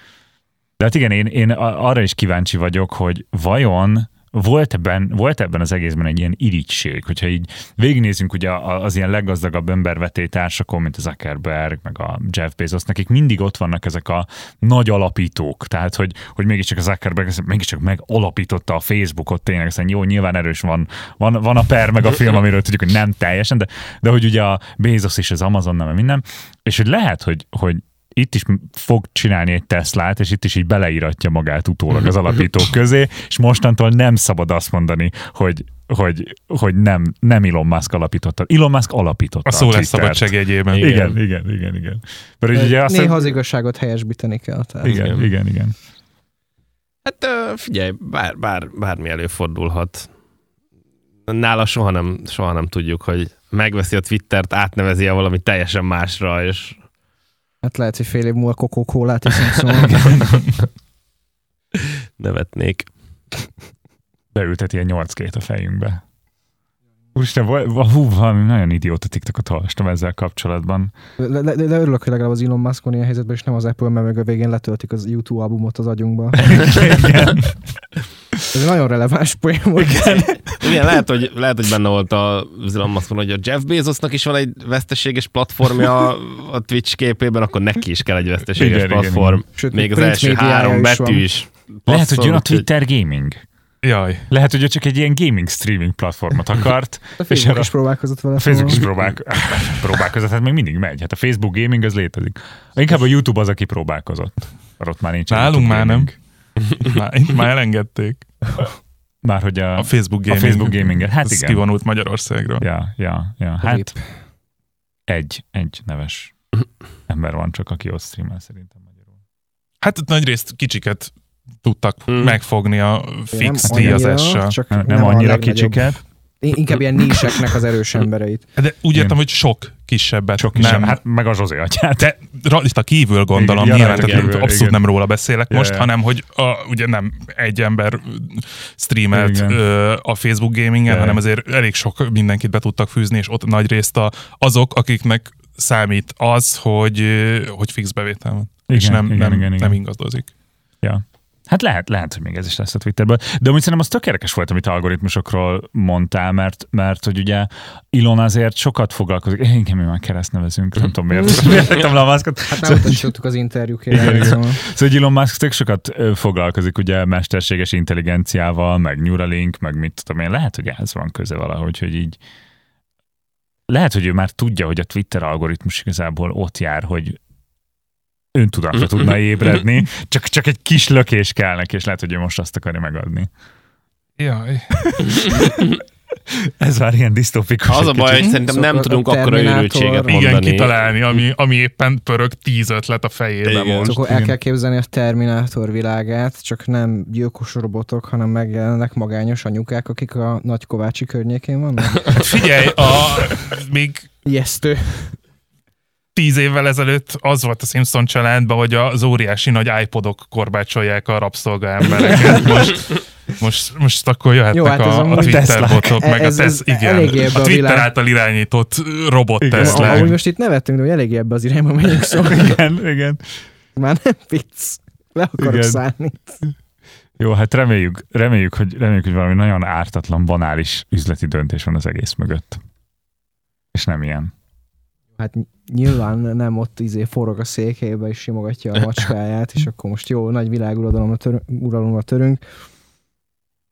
De hát igen, én, én arra is kíváncsi vagyok, hogy vajon volt ebben, volt ebben az egészben egy ilyen irigység, hogyha így végignézünk ugye az ilyen leggazdagabb emberveté társakon, mint a Zuckerberg, meg a Jeff Bezos, nekik mindig ott vannak ezek a nagy alapítók, tehát hogy, hogy mégiscsak a Zuckerberg mégiscsak megalapította a Facebookot, tényleg aztán jó, nyilván erős van, van, van a per, meg a film, amiről tudjuk, hogy nem teljesen, de, de hogy ugye a Bezos és az Amazon, nem minden, és hogy lehet, hogy, hogy itt is fog csinálni egy Teslát, és itt is így beleíratja magát utólag az alapítók közé, és mostantól nem szabad azt mondani, hogy, hogy, hogy nem, nem Elon Musk alapította. Elon Musk alapította A szó lesz Twittert. szabadság jegyében. Igen. Igen, igen, igen, igen. Mert hogy ugye azt Néha az igazságot helyesbíteni kell. Tehát. igen, igen, igen, igen. Hát figyelj, bár, bár, bármi előfordulhat. Nála soha nem, soha nem tudjuk, hogy megveszi a Twittert, átnevezi el valami teljesen másra, és Hát lehet, hogy fél év múlva cola iszunk, szóval nevetnék. Beülteti a 8 a fejünkbe. Úristen, hú, valami nagyon idióta TikTokot olvastam ezzel kapcsolatban. de, de, de, örülök, hogy legalább az Elon Musk ilyen helyzetben, és nem az Apple, mert meg a végén letöltik az YouTube albumot az agyunkba. Igen. Ez egy nagyon releváns poén volt. Igen, lehet, hogy, lehet, hogy benne volt a, az Elon Muskon, hogy a Jeff Bezosnak is van egy veszteséges platformja a Twitch képében, akkor neki is kell egy veszteséges Igen, igen, platform. igen. Sőt, Még az első három betű is. Lehet, hogy jön a Twitter gaming. Jaj. Lehet, hogy ő csak egy ilyen gaming streaming platformot akart. A Facebook erre- is próbálkozott vele. A Facebook is szóval- próbál, próbálkozott, hát még mindig megy. Hát a Facebook gaming az létezik. Inkább a YouTube az, aki próbálkozott. Mert ott már nincs. a Nálunk már nem. gaming. Már, itt már elengedték. Már hogy a, A Facebook a gaming. Facebook gaminget. Hát igen. kivonult Magyarországról. Ja, ja, ja. Hát Rip. egy, egy neves ember van csak, aki ott streamel szerintem magyarul. Hát ott nagy részt kicsiket tudtak Hmm. megfogni a fix Nem annyira, díjazással. Csak Nem, nem, annyira kicsiket. Inkább ilyen níseknek az erős embereit. De úgy Igen. értem, hogy sok kisebbet. Sok is. nem. Hát meg a Zsozé atyát. De rajta kívül gondolom, Igen, nyilván, rajta tehát kívül, abszolút igen. nem róla beszélek Ja, most, hanem hogy a, ugye nem egy ember streamelt Igen. ö, a Facebook gamingen, hanem azért elég sok mindenkit be tudtak fűzni, és ott nagy részt a, azok, akiknek számít az, hogy, hogy fix bevétel van. és Igen, nem, igen, nem, igen, igen. nem ingadozik. Ja. Hát lehet, lehet, hogy még ez is lesz a Twitterből. De amúgy szerintem az tök érdekes volt, amit algoritmusokról mondtál, mert, mert hogy ugye Elon azért sokat foglalkozik. Igen, mi már kereszt nevezünk, nem tudom miért. Miért le a maszkot. Hát nem utasítottuk az. Igen, igen. Szóval. Szóval hogy Elon Musk tök sokat foglalkozik ugye mesterséges intelligenciával, meg Neuralink, meg mit tudom én. Lehet, hogy ez van köze valahogy, hogy így lehet, hogy ő már tudja, hogy a Twitter algoritmus igazából ott jár, hogy öntudatra tudna ébredni, csak, csak egy kis lökés kell neki, és lehet, hogy ő most azt akarja megadni. Jaj. Ez már ilyen disztópikus. Az a baj, hogy szerintem nem tudunk akkora őrültséget mondani. Igen, kitalálni, ami, ami éppen pörög tíz ötlet a fejében Igen. most. Akkor el kell képzelni a Terminátor világát, csak nem gyilkos robotok, hanem megjelennek magányos anyukák, akik a Nagykovácsi környékén vannak. Hát figyelj, a, még Ijesztő. Tíz évvel ezelőtt az volt a Simpson családban, hogy az óriási nagy iPodok korbácsolják a rabszolga embereket. Most, most, most akkor jöhetnek Jó, hát ez a, a Twitter botok, meg Ez- a, ez tesz, igen, eléggé a a Twitter világ- által irányított robot Igen. Teslák. Amúgy most itt nevettünk, de hogy eléggé ebbe az irányba megyünk, szóval Igen, igen. már nem vicc. Le akarok Igen. szállni. Jó, hát reméljük, reméljük, hogy, reméljük, hogy valami nagyon ártatlan, banális üzleti döntés van az egész mögött. És nem ilyen. Hát nyilván nem ott izé forog a székhelybe és simogatja a macskáját, és akkor most jó, nagy világuralomra törünk, uralomra törünk.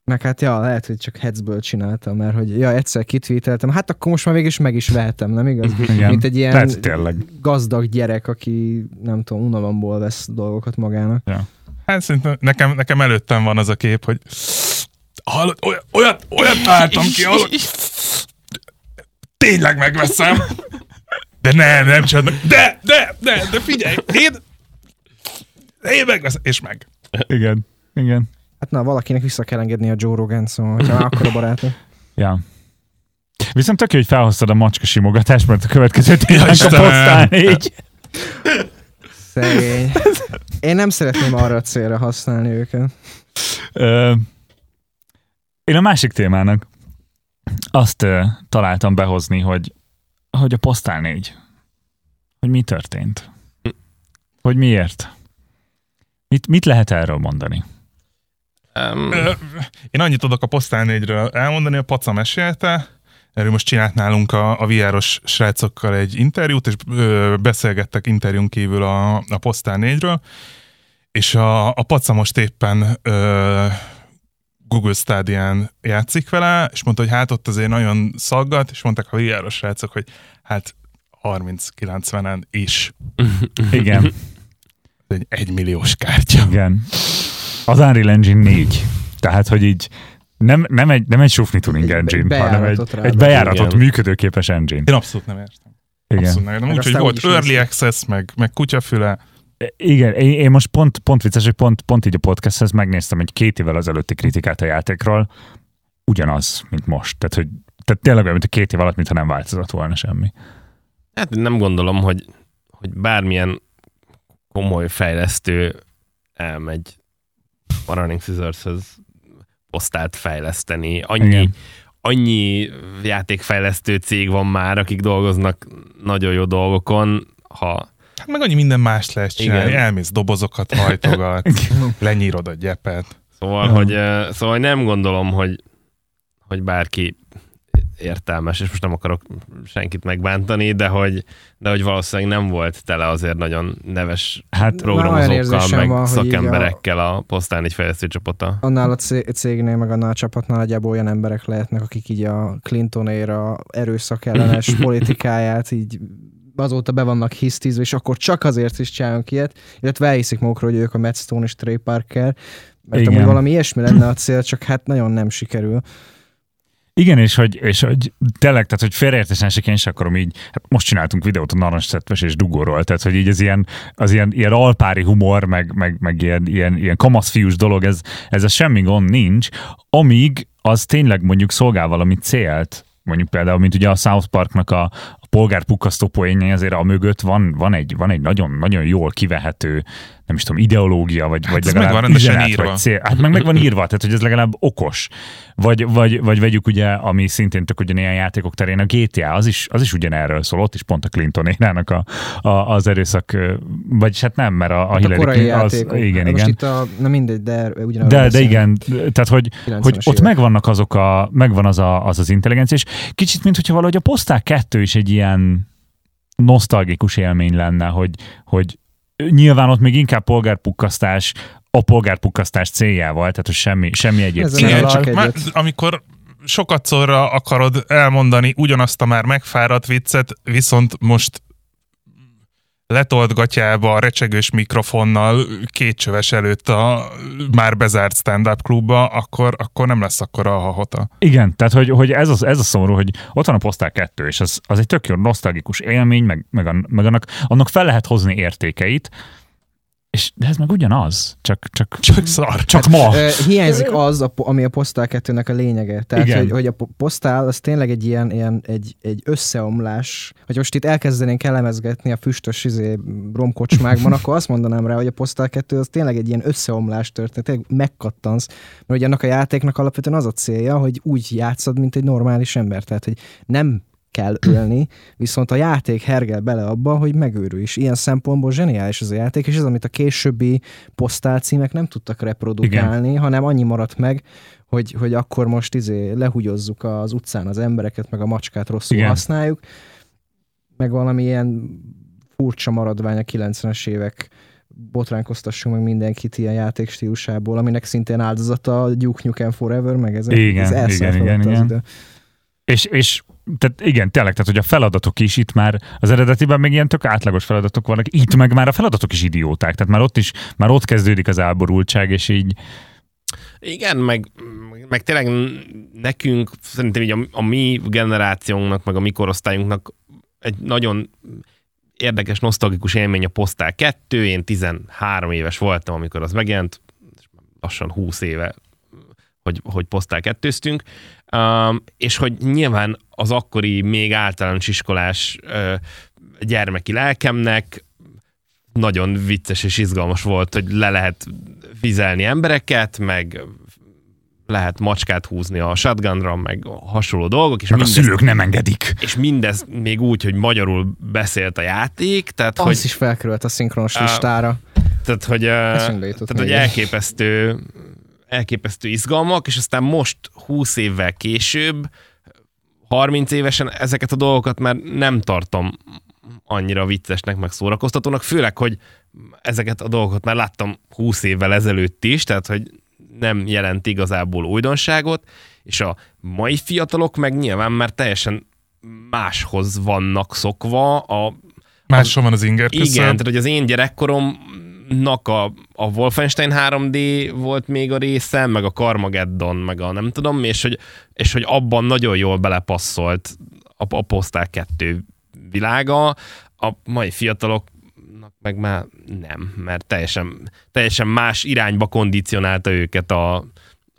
Meg hát ja, lehet, hogy csak hetzből csináltam, mert hogy ja, egyszer kitvíteltem, hát akkor most már végig is meg is vehetem, nem igaz? Igen. Mint egy ilyen Lehet, tényleg. gazdag gyerek, aki nem tudom, unalomból vesz dolgokat magának. Hát szerintem nekem, nekem előttem van az a kép, hogy hallod, olyat, olyat, olyat ki, hallod, tényleg megveszem. De nem, nem csinálom. De, de, de, de figyelj, én, én megveszem, és meg. Igen. Igen. Hát na, valakinek vissza kell engedni a Joe Rogan, szóval, hogyha akkor a barátok. Ja. Viszont tök jó, hogy felhoztad a macska simogatást, mert a következő témánk a posztán négy. Szegény. Én nem szeretném arra a célra használni őket. Ö, Én a másik témának azt ö, találtam behozni, hogy, hogy a posztál négy. Hogy mi történt. Hogy miért. Mit, mit lehet erről mondani? Um, Én annyit tudok a Posztál 4-ről elmondani, a Paca mesélte, erről most csinált nálunk a, a VR-os srácokkal egy interjút, és ö, beszélgettek interjún kívül a, a Posztál 4-ről, és a, a Paca most éppen ö, Google Stadia-n játszik vele, és mondta, hogy hát ott azért nagyon szaggat, és mondták a VR-os srácok, hogy hát 30-90-en is Igen, egy egymilliós kártya. igen. Az Unreal Engine 4. Tehát, hogy így nem, nem egy, nem egy sufni tuning Egy engine, hanem egy, bejáratot rá, egy de- bejáratot Igen. működőképes engine. Én abszolút nem értem. Igen. Abszolút nem értem. Úgyhogy volt úgy Early néz Access, meg, meg kutyafüle, Igen, én, most pont, pont vicces, hogy pont, pont így a podcasthez megnéztem egy két évvel ezelőtti kritikát a játékról, ugyanaz, mint most. Tehát, hogy tehát tényleg olyan, mint a két év alatt, mintha nem változott volna semmi. hát nem gondolom, hogy, hogy bármilyen komoly fejlesztő elmegy a Running Scissorshoz posztált fejleszteni. Annyi, Igen. annyi játékfejlesztő cég van már, akik dolgoznak nagyon jó dolgokon, ha Hát meg annyi minden más lehet csinálni. Igen. Elmész dobozokat, hajtogat, lenyírod a gyepet. Szóval, Aha. hogy, eh, szóval nem gondolom, hogy, hogy bárki értelmes, és most nem akarok senkit megbántani, de hogy, de hogy valószínűleg nem volt tele azért nagyon neves Hát programozókkal, meg van, szakemberekkel a posztán egy fejlesztő csapata. Annál a cé- cégnél, meg annál a csapatnál nagyjából olyan emberek lehetnek, akik így a Clintonéra erőszak ellenes politikáját így azóta be vannak hisztizve, és akkor csak azért is csinálunk ilyet, illetve elhiszik magukról, hogy ők a Matt Stone és Trey Parker, mert Igen. amúgy valami ilyesmi lenne a cél, csak hát nagyon nem sikerül. Igen, és hogy, és hogy tényleg, tehát hogy félreértés esik, én sem akarom így, hát most csináltunk videót a narancsszetves és dugóról, tehát hogy így az ilyen, az ilyen, ilyen alpári humor, meg, meg, meg ilyen, ilyen, ilyen kamaszfiús dolog, ez, ez a semmi gond nincs, amíg az tényleg mondjuk szolgál valami célt, mondjuk például, mint ugye a South Parknak a polgárpukkasztó poénjai, azért a mögött van, van egy, van egy nagyon, nagyon jól kivehető, nem is tudom, ideológia, vagy, vagy ez legalább meg van rendesen üzenet, írva. vagy cél. Hát meg, meg van írva, tehát hogy ez legalább okos. Vagy, vagy, vagy vegyük ugye, ami szintén tök ugyanilyen játékok terén, a GTA, az is, az is ugyanerről szól, ott is pont a Clinton érának a, a, az erőszak, ö, vagyis hát nem, mert a, a Hát a Hillary korai Clinton, az, játékok. igen, Most igen. itt a, na mindegy, de ugyanarról De, de igen, tehát hogy, 90-es hogy ott évek. megvannak azok a, megvan az, a, az az intelligencia, és kicsit, mint hogyha valahogy a Poszták kettő is egy ilyen nosztalgikus élmény lenne, hogy, hogy nyilván ott még inkább polgárpukkasztás, a polgárpukkasztás céljával, tehát hogy semmi, semmi egyéb Ez cél. Igen, csak már, amikor sokat szorra akarod elmondani ugyanazt a már megfáradt viccet, viszont most letolt gatyába, recsegős mikrofonnal, két csöves előtt a már bezárt stand-up klubba, akkor, akkor nem lesz akkor a hahota. Igen, tehát hogy, hogy ez, az, ez a szomorú, hogy ott van a Postál 2, és az, az egy tök jó nosztalgikus élmény, meg, meg, a, meg annak, annak fel lehet hozni értékeit, és de ez meg ugyanaz, csak, csak, csak szar. Csak ma. Uh, hiányzik az, a, ami a Postál 2-nek a lényege. Tehát, Igen. hogy, hogy a Postál az tényleg egy ilyen, ilyen egy, egy összeomlás. Hogy most itt elkezdenénk elemezgetni a füstös izé, romkocsmákban, akkor azt mondanám rá, hogy a Postál 2 az tényleg egy ilyen összeomlás történet. Tényleg megkattansz. Mert ugye annak a játéknak alapvetően az a célja, hogy úgy játszod, mint egy normális ember. Tehát, hogy nem kell ölni, viszont a játék hergel bele abba, hogy megőrül is. Ilyen szempontból zseniális az a játék, és ez, amit a későbbi posztálcímek nem tudtak reprodukálni, Igen. hanem annyi maradt meg, hogy, hogy akkor most izé lehugyozzuk az utcán az embereket, meg a macskát rosszul Igen. használjuk, meg valami ilyen furcsa maradvány a 90-es évek botránkoztassunk meg mindenkit ilyen játékstílusából, aminek szintén áldozata a Duke Nukem Forever, meg ez, Igen, ez igen, igen, az igen. idő. És, és tehát igen, tényleg, tehát hogy a feladatok is itt már, az eredetiben még ilyen tök átlagos feladatok vannak, itt meg már a feladatok is idióták, tehát már ott is, már ott kezdődik az áborultság, és így Igen, meg, meg tényleg nekünk, szerintem így a, a mi generációnknak, meg a mi korosztályunknak egy nagyon érdekes, nosztalgikus élmény a Postál 2. Én 13 éves voltam, amikor az megjelent, és lassan 20 éve, hogy, hogy 2 um, és hogy nyilván az akkori még általános iskolás uh, gyermeki lelkemnek nagyon vicces és izgalmas volt, hogy le lehet vizelni embereket, meg lehet macskát húzni a shotgunra, meg hasonló dolgok. És meg a mindez, szülők nem engedik. és mindez még úgy, hogy magyarul beszélt a játék, tehát Az hogy, is felkerült a szinkronos listára. tehát, hogy, uh, tehát, hogy elképesztő, elképesztő izgalmak, és aztán most 20 évvel később, 30 évesen ezeket a dolgokat már nem tartom annyira viccesnek, meg szórakoztatónak, főleg, hogy ezeket a dolgokat már láttam 20 évvel ezelőtt is, tehát, hogy nem jelent igazából újdonságot, és a mai fiatalok meg nyilván már teljesen máshoz vannak szokva, a, Máshol van az inger igen, tehát hogy az én gyerekkoromnak a, a Wolfenstein 3D volt még a része, meg a Carmageddon, meg a nem tudom, és hogy, és hogy abban nagyon jól belepasszolt a, a Postal 2 világa, a mai fiataloknak meg már nem, mert teljesen, teljesen más irányba kondicionálta őket a,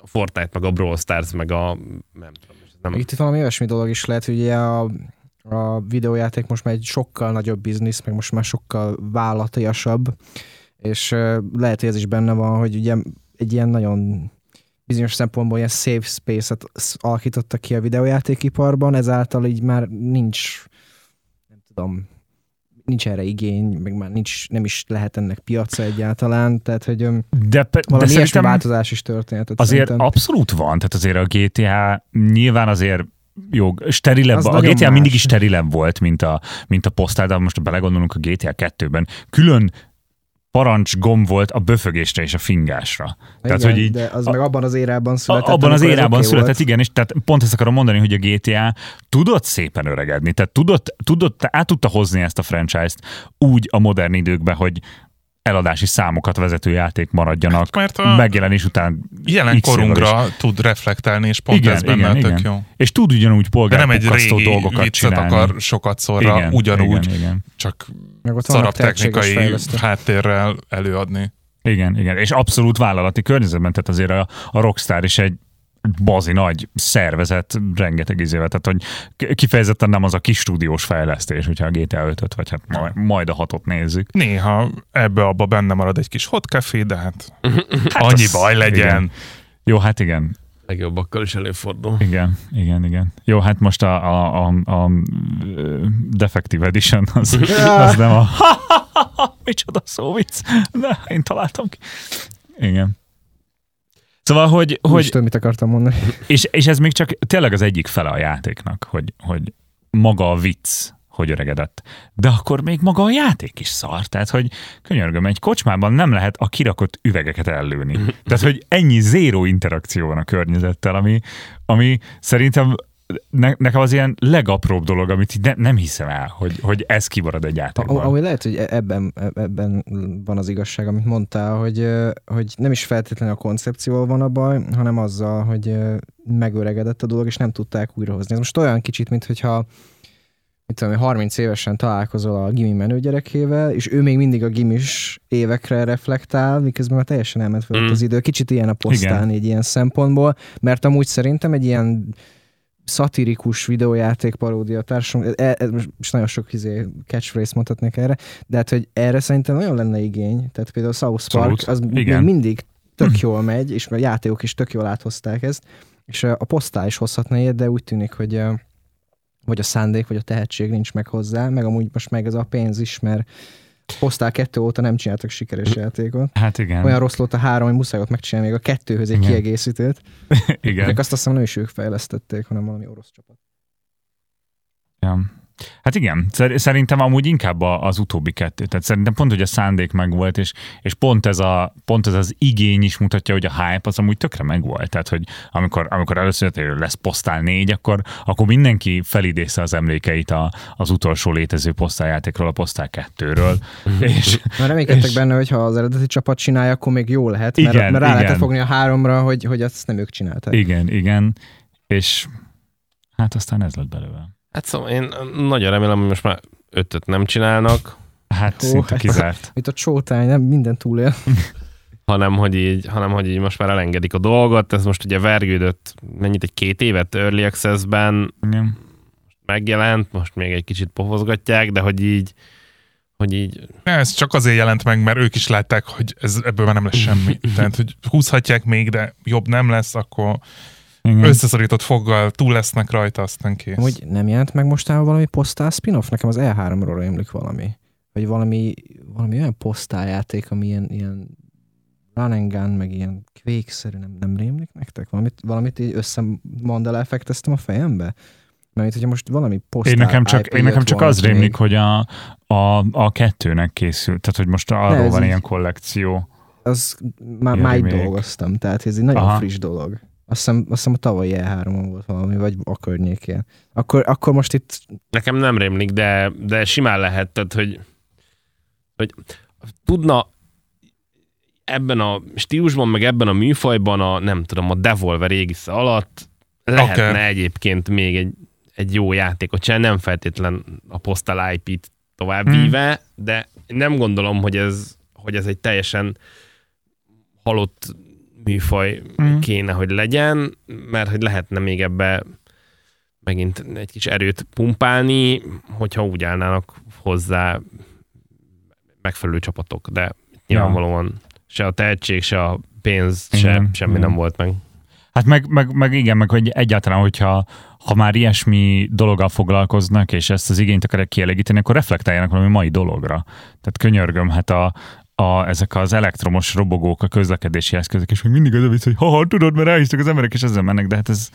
Fortnite, meg a Brawl Stars, meg a nem tudom, nem, Itt valami olyasmi dolog is lehet, hogy ugye a, a videójáték most már egy sokkal nagyobb biznisz, meg most már sokkal vállalatiasabb, és lehet, hogy ez is benne van, hogy ugye egy ilyen nagyon bizonyos szempontból ilyen safe space-et alakítottak ki a videójátékiparban, ezáltal így már nincs, nem tudom, nincs erre igény, meg már nincs, nem is lehet ennek piaca egyáltalán, tehát hogy De, pe- de valami ilyesmi szerintem változás is történhetett. azért szerintem. abszolút van, tehát azért a GTA nyilván azért jó, sterilebb, Az a GTA más. mindig is sterilebb volt, mint a, mint a posztál, de most belegondolunk a GTA 2-ben, külön parancs gomb volt a böfögésre és a fingásra. tehát, Igen, hogy így, de az a- meg abban az érában a, született. abban az érában oké született, volt. igen, és tehát pont ezt akarom mondani, hogy a GTA tudott szépen öregedni, tehát tudott, tudott, át tudta hozni ezt a franchise-t úgy a modern időkben, hogy eladási számokat vezető játék maradjanak Mert a megjelenés után jelen korunkra tud reflektálni, és pont Igen, ez benne igen, tök igen. jó. És tud ugyanúgy De nem egy polgárpukkasztó régi dolgokat csinálni. akar sokat szorra igen, ugyanúgy, Igen, igen, csak Meg ott vannak szarabb technikai háttérrel előadni. igen, igen. És abszolút vállalati környezetben, tehát azért a, a Rockstar is egy bazi nagy szervezet, rengeteg izével, tehát hogy kifejezetten nem az a kis stúdiós fejlesztés, hogyha a GTA 5 vagy hát majd, majd a hatot nézzük. Néha ebbe-abba benne marad egy kis hot café, de hát, Hát annyi az- baj legyen. Igen. Jó, hát igen, legjobbakkal is előfordul. igen, igen, igen. Jó, hát most a, a, a, a Defective Edition az, az nem a micsoda szó vicc, de én találtam ki. Igen. Szóval, hogy, Hogy... Tudom, mit akartam mondani. és, és ez még csak tényleg az egyik fele a játéknak, hogy, hogy maga a vicc, hogy öregedett. De akkor még maga a játék is szar. Tehát, hogy könyörgöm, egy kocsmában nem lehet a kirakott üvegeket ellőni. Tehát, hogy ennyi zéró interakció van a környezettel, ami, ami szerintem ne, nekem az ilyen legapróbb dolog, amit ne, nem hiszem el, hogy, hogy ez kimarad egy játékban. Ami lehet, hogy e- ebben, e- ebben van az igazság, amit mondtál, hogy, hogy nem is feltétlenül a koncepcióval van a baj, hanem azzal, hogy megöregedett a dolog, és nem tudták újrahozni. Ez most olyan kicsit, mint hogyha mit tudom, 30 évesen találkozol a gimi menő gyerekével, és ő még mindig a gimis évekre reflektál, miközben már teljesen elment fel mm. az idő. Kicsit ilyen a posztán, így ilyen szempontból, mert amúgy szerintem egy ilyen szatirikus videójáték paródia társam, e, e, most nagyon sok izé, catchphrase mondhatnék erre, de hát, hogy erre szerintem nagyon lenne igény, tehát például South Park, az Igen. még mindig tök jól megy, és a játékok is tök jól áthozták ezt, és a posztál is hozhatna ilyet, de úgy tűnik, hogy vagy a szándék, vagy a tehetség nincs meg hozzá, meg amúgy most meg ez a pénz is, mert Posztál kettő óta nem csináltak sikeres játékot. Hát igen. Olyan rossz volt a három, hogy muszáj ott megcsinálni még a kettőhöz egy igen. kiegészítőt. igen. Meg azt hiszem nem is ők fejlesztették, hanem valami orosz csapat. Ja. Hát igen, szerintem amúgy inkább az utóbbi kettő. Tehát szerintem pont, hogy a szándék megvolt, és, és pont, ez a, pont ez az igény is mutatja, hogy a hype az amúgy tökre megvolt. Tehát, hogy amikor, amikor először lesz posztál négy, akkor, akkor mindenki felidézte az emlékeit a, az utolsó létező posztáljátékról, a posztál kettőről. és, Már reménykedtek és, benne, hogy ha az eredeti csapat csinálja, akkor még jó lehet, mert, igen, mert rá igen. lehetett fogni a háromra, hogy, hogy azt nem ők csinálták. Igen, igen. És hát aztán ez lett belőle. Hát szóval én nagyon remélem, hogy most már ötöt nem csinálnak. Hát Ó, szinte hát kizárt. Mint a csótány, nem minden túlél. hanem, hogy így, hanem, hogy így most már elengedik a dolgot. Ez most ugye vergődött mennyit, egy két évet Early Access-ben Igen. megjelent, most még egy kicsit pohozgatják, de hogy így hogy így... Ez csak azért jelent meg, mert ők is látták, hogy ez, ebből már nem lesz semmi. Tehát, hogy húzhatják még, de jobb nem lesz, akkor igen. összeszorított foggal túl lesznek rajta, aztán kész. Hogy nem jelent meg mostában valami posztál spin-off? Nekem az E3-ról rémlik valami. Vagy valami, valami olyan posztáljáték, ami ilyen, ilyen run and gun, meg ilyen quake nem, nem rémlik nektek? Valamit, valamit így összemondal effekteztem a fejembe? Mert hogyha most valami posztál Én nekem csak, én nekem csak az rémlik, még... hogy a, a, a kettőnek készült, tehát hogy most arról van így, ilyen kollekció. Az már, már dolgoztam, tehát ez egy nagyon Aha. friss dolog. Azt hiszem, azt hiszem a tavalyi E3-on volt valami, vagy a környékén. Akkor, akkor most itt... Nekem nem rémlik, de, de simán lehet, tehát, hogy, hogy tudna ebben a stílusban, meg ebben a műfajban a, nem tudom, a Devolver égisze alatt lehetne okay. egyébként még egy, egy jó játékot csinálni, nem feltétlen a Postal IP-t tovább hmm. víve, de nem gondolom, hogy ez, hogy ez egy teljesen halott műfaj mm. kéne, hogy legyen, mert hogy lehetne még ebbe megint egy kis erőt pumpálni, hogyha úgy állnának hozzá megfelelő csapatok, de nyilvánvalóan se a tehetség, se a pénz, igen, se, semmi igen. nem volt meg. Hát meg, meg, meg igen, meg hogy egyáltalán, hogyha ha már ilyesmi dologgal foglalkoznak, és ezt az igényt akarják kielégíteni, akkor reflektáljanak valami mai dologra. Tehát könyörgöm, hát a, a, ezek az elektromos robogók, a közlekedési eszközök, és még mindig az a vicc, hogy ha, ha tudod, mert ráhisztek az emberek, és ezzel mennek, de hát ez,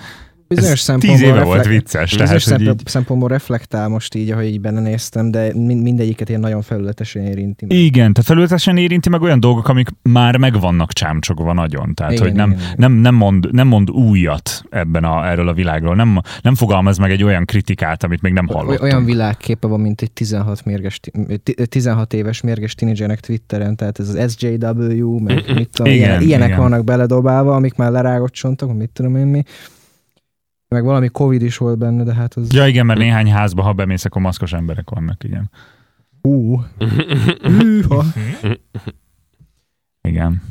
bizonyos szempontból tíz éve reflekt... volt vicces. Bizonyos tehát, így... szempontból reflektál most így, ahogy így benne néztem, de mindegyiket ilyen nagyon felületesen érinti. Meg. Igen, tehát felületesen érinti meg olyan dolgok, amik már megvannak csámcsogva nagyon. Tehát, igen, hogy nem, igen, nem, nem, mond, nem mond újat ebben a, erről a világról. Nem, nem fogalmaz meg egy olyan kritikát, amit még nem hallottunk. Olyan világképe van, mint egy 16, mérges, 16 éves mérges tínédzsernek Twitteren, tehát ez az SJW, meg mit tudom, igen, ilyenek igen. vannak beledobálva, amik már lerágott csontok, mit tudom én mi meg valami Covid is volt benne, de hát az... Ja igen, mert néhány házba, ha bemész, akkor maszkos emberek vannak, igen. Ú. igen.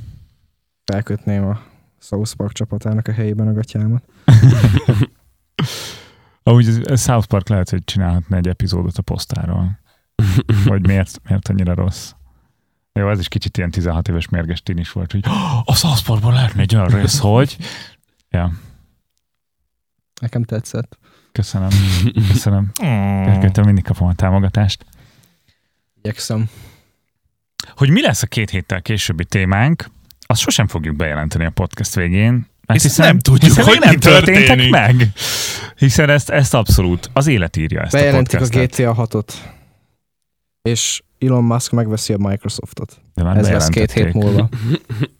Felkötném a South Park csapatának a helyében a gatyámat. Ahogy South Park lehet, hogy csinálhatna egy epizódot a posztáról. Hogy miért, miért annyira rossz. Jó, ez is kicsit ilyen 16 éves mérges is volt, hogy a South Parkban lehetne egy olyan rész, hogy... Ja. Nekem tetszett. Köszönöm. Köszönöm. Gergőtől mindig kapom a támogatást. Igyekszem. Hogy mi lesz a két héttel későbbi témánk, azt sosem fogjuk bejelenteni a podcast végén. Mert hiszen, nem tudjuk, hiszen hogy nem történtek történik. meg. Hiszen ezt, ezt abszolút az élet írja ezt Bejelentik a podcastet. a GTA 6-ot. És Elon Musk megveszi a Microsoftot. De már Ez lesz két hét múlva.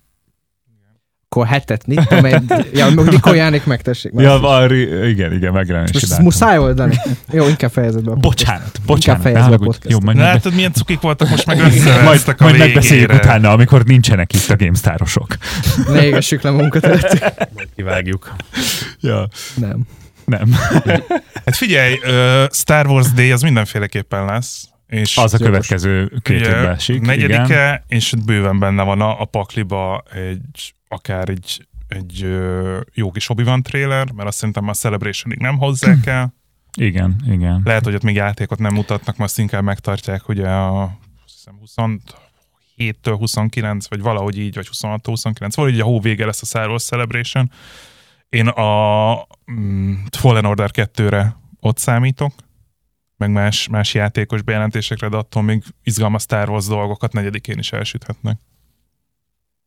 mikor hetet nyit, amely, ja, mikor Jánik megtessék. Ja, var, igen, igen, megjelenési Most ezt muszáj oldani. Jó, inkább fejezed be. a Bocsánat, bocsánat. ne be a podcastot. Jó, majd, meg, látod, milyen cukik voltak most meg majd, a majd megbeszéljük utána, amikor nincsenek itt a GameStar-osok. Ne égessük le magunkat előtt. Majd kivágjuk. Ja. Nem. Nem. Hát figyelj, ö, Star Wars Day az mindenféleképpen lesz. És Az a következő két évben esik. Negyedike, Igen. és bőven benne van a, a pakliba egy, akár egy, egy ö, jó kis Obi-Wan trailer, mert azt szerintem a Celebrationig nem hozzák el. Igen, igen. Lehet, hogy ott még játékot nem mutatnak, azt inkább megtartják ugye a azt hiszem 27-től 29, vagy valahogy így, vagy 26 29 valahogy így a hó vége lesz a Star Wars Celebration. Én a mm, Fallen Order 2-re ott számítok, meg más, más játékos bejelentésekre, de attól még izgalmas Star Wars dolgokat negyedikén is elsüthetnek.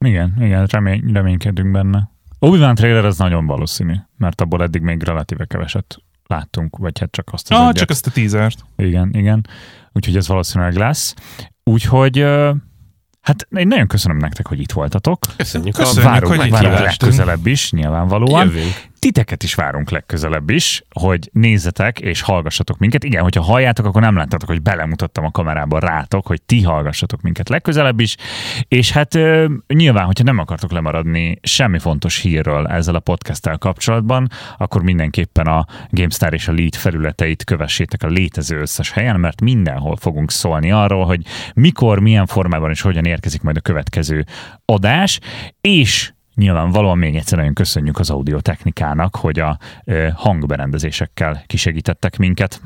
Igen, igen, remény, reménykedünk benne. Obi-Wan trailer az nagyon valószínű, mert abból eddig még relatíve keveset láttunk, vagy hát csak azt az Ah, egyet. csak ezt a teasert. Igen, igen. Úgyhogy ez valószínűleg lesz. Úgyhogy hát én nagyon köszönöm nektek, hogy itt voltatok. Köszönjük, Köszönjük, a várunk, hogy várunk meghívást. legközelebb is, nyilvánvalóan. Jövünk. Titeket is várunk legközelebb is, hogy nézzetek és hallgassatok minket. Igen, hogyha halljátok, akkor nem láttátok, hogy belemutattam a kamerába rátok, hogy ti hallgassatok minket legközelebb is. És hát nyilván, hogyha nem akartok lemaradni semmi fontos hírről ezzel a podcasttel kapcsolatban, akkor mindenképpen a GameStar és a Lead felületeit kövessétek a létező összes helyen, mert mindenhol fogunk szólni arról, hogy mikor, milyen formában és hogyan érkezik majd a következő adás, és Nyilvánvalóan még egyszer nagyon köszönjük az audiotechnikának, hogy a hangberendezésekkel kisegítettek minket.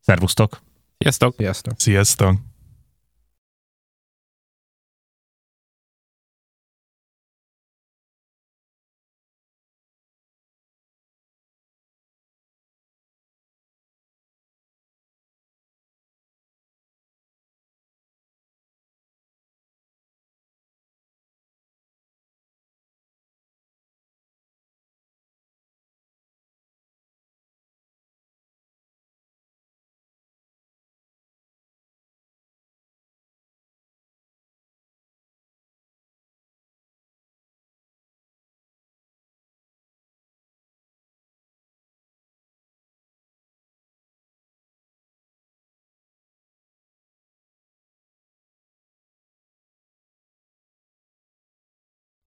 Szervusztok! Sziasztok! Sziasztok. Sziasztok!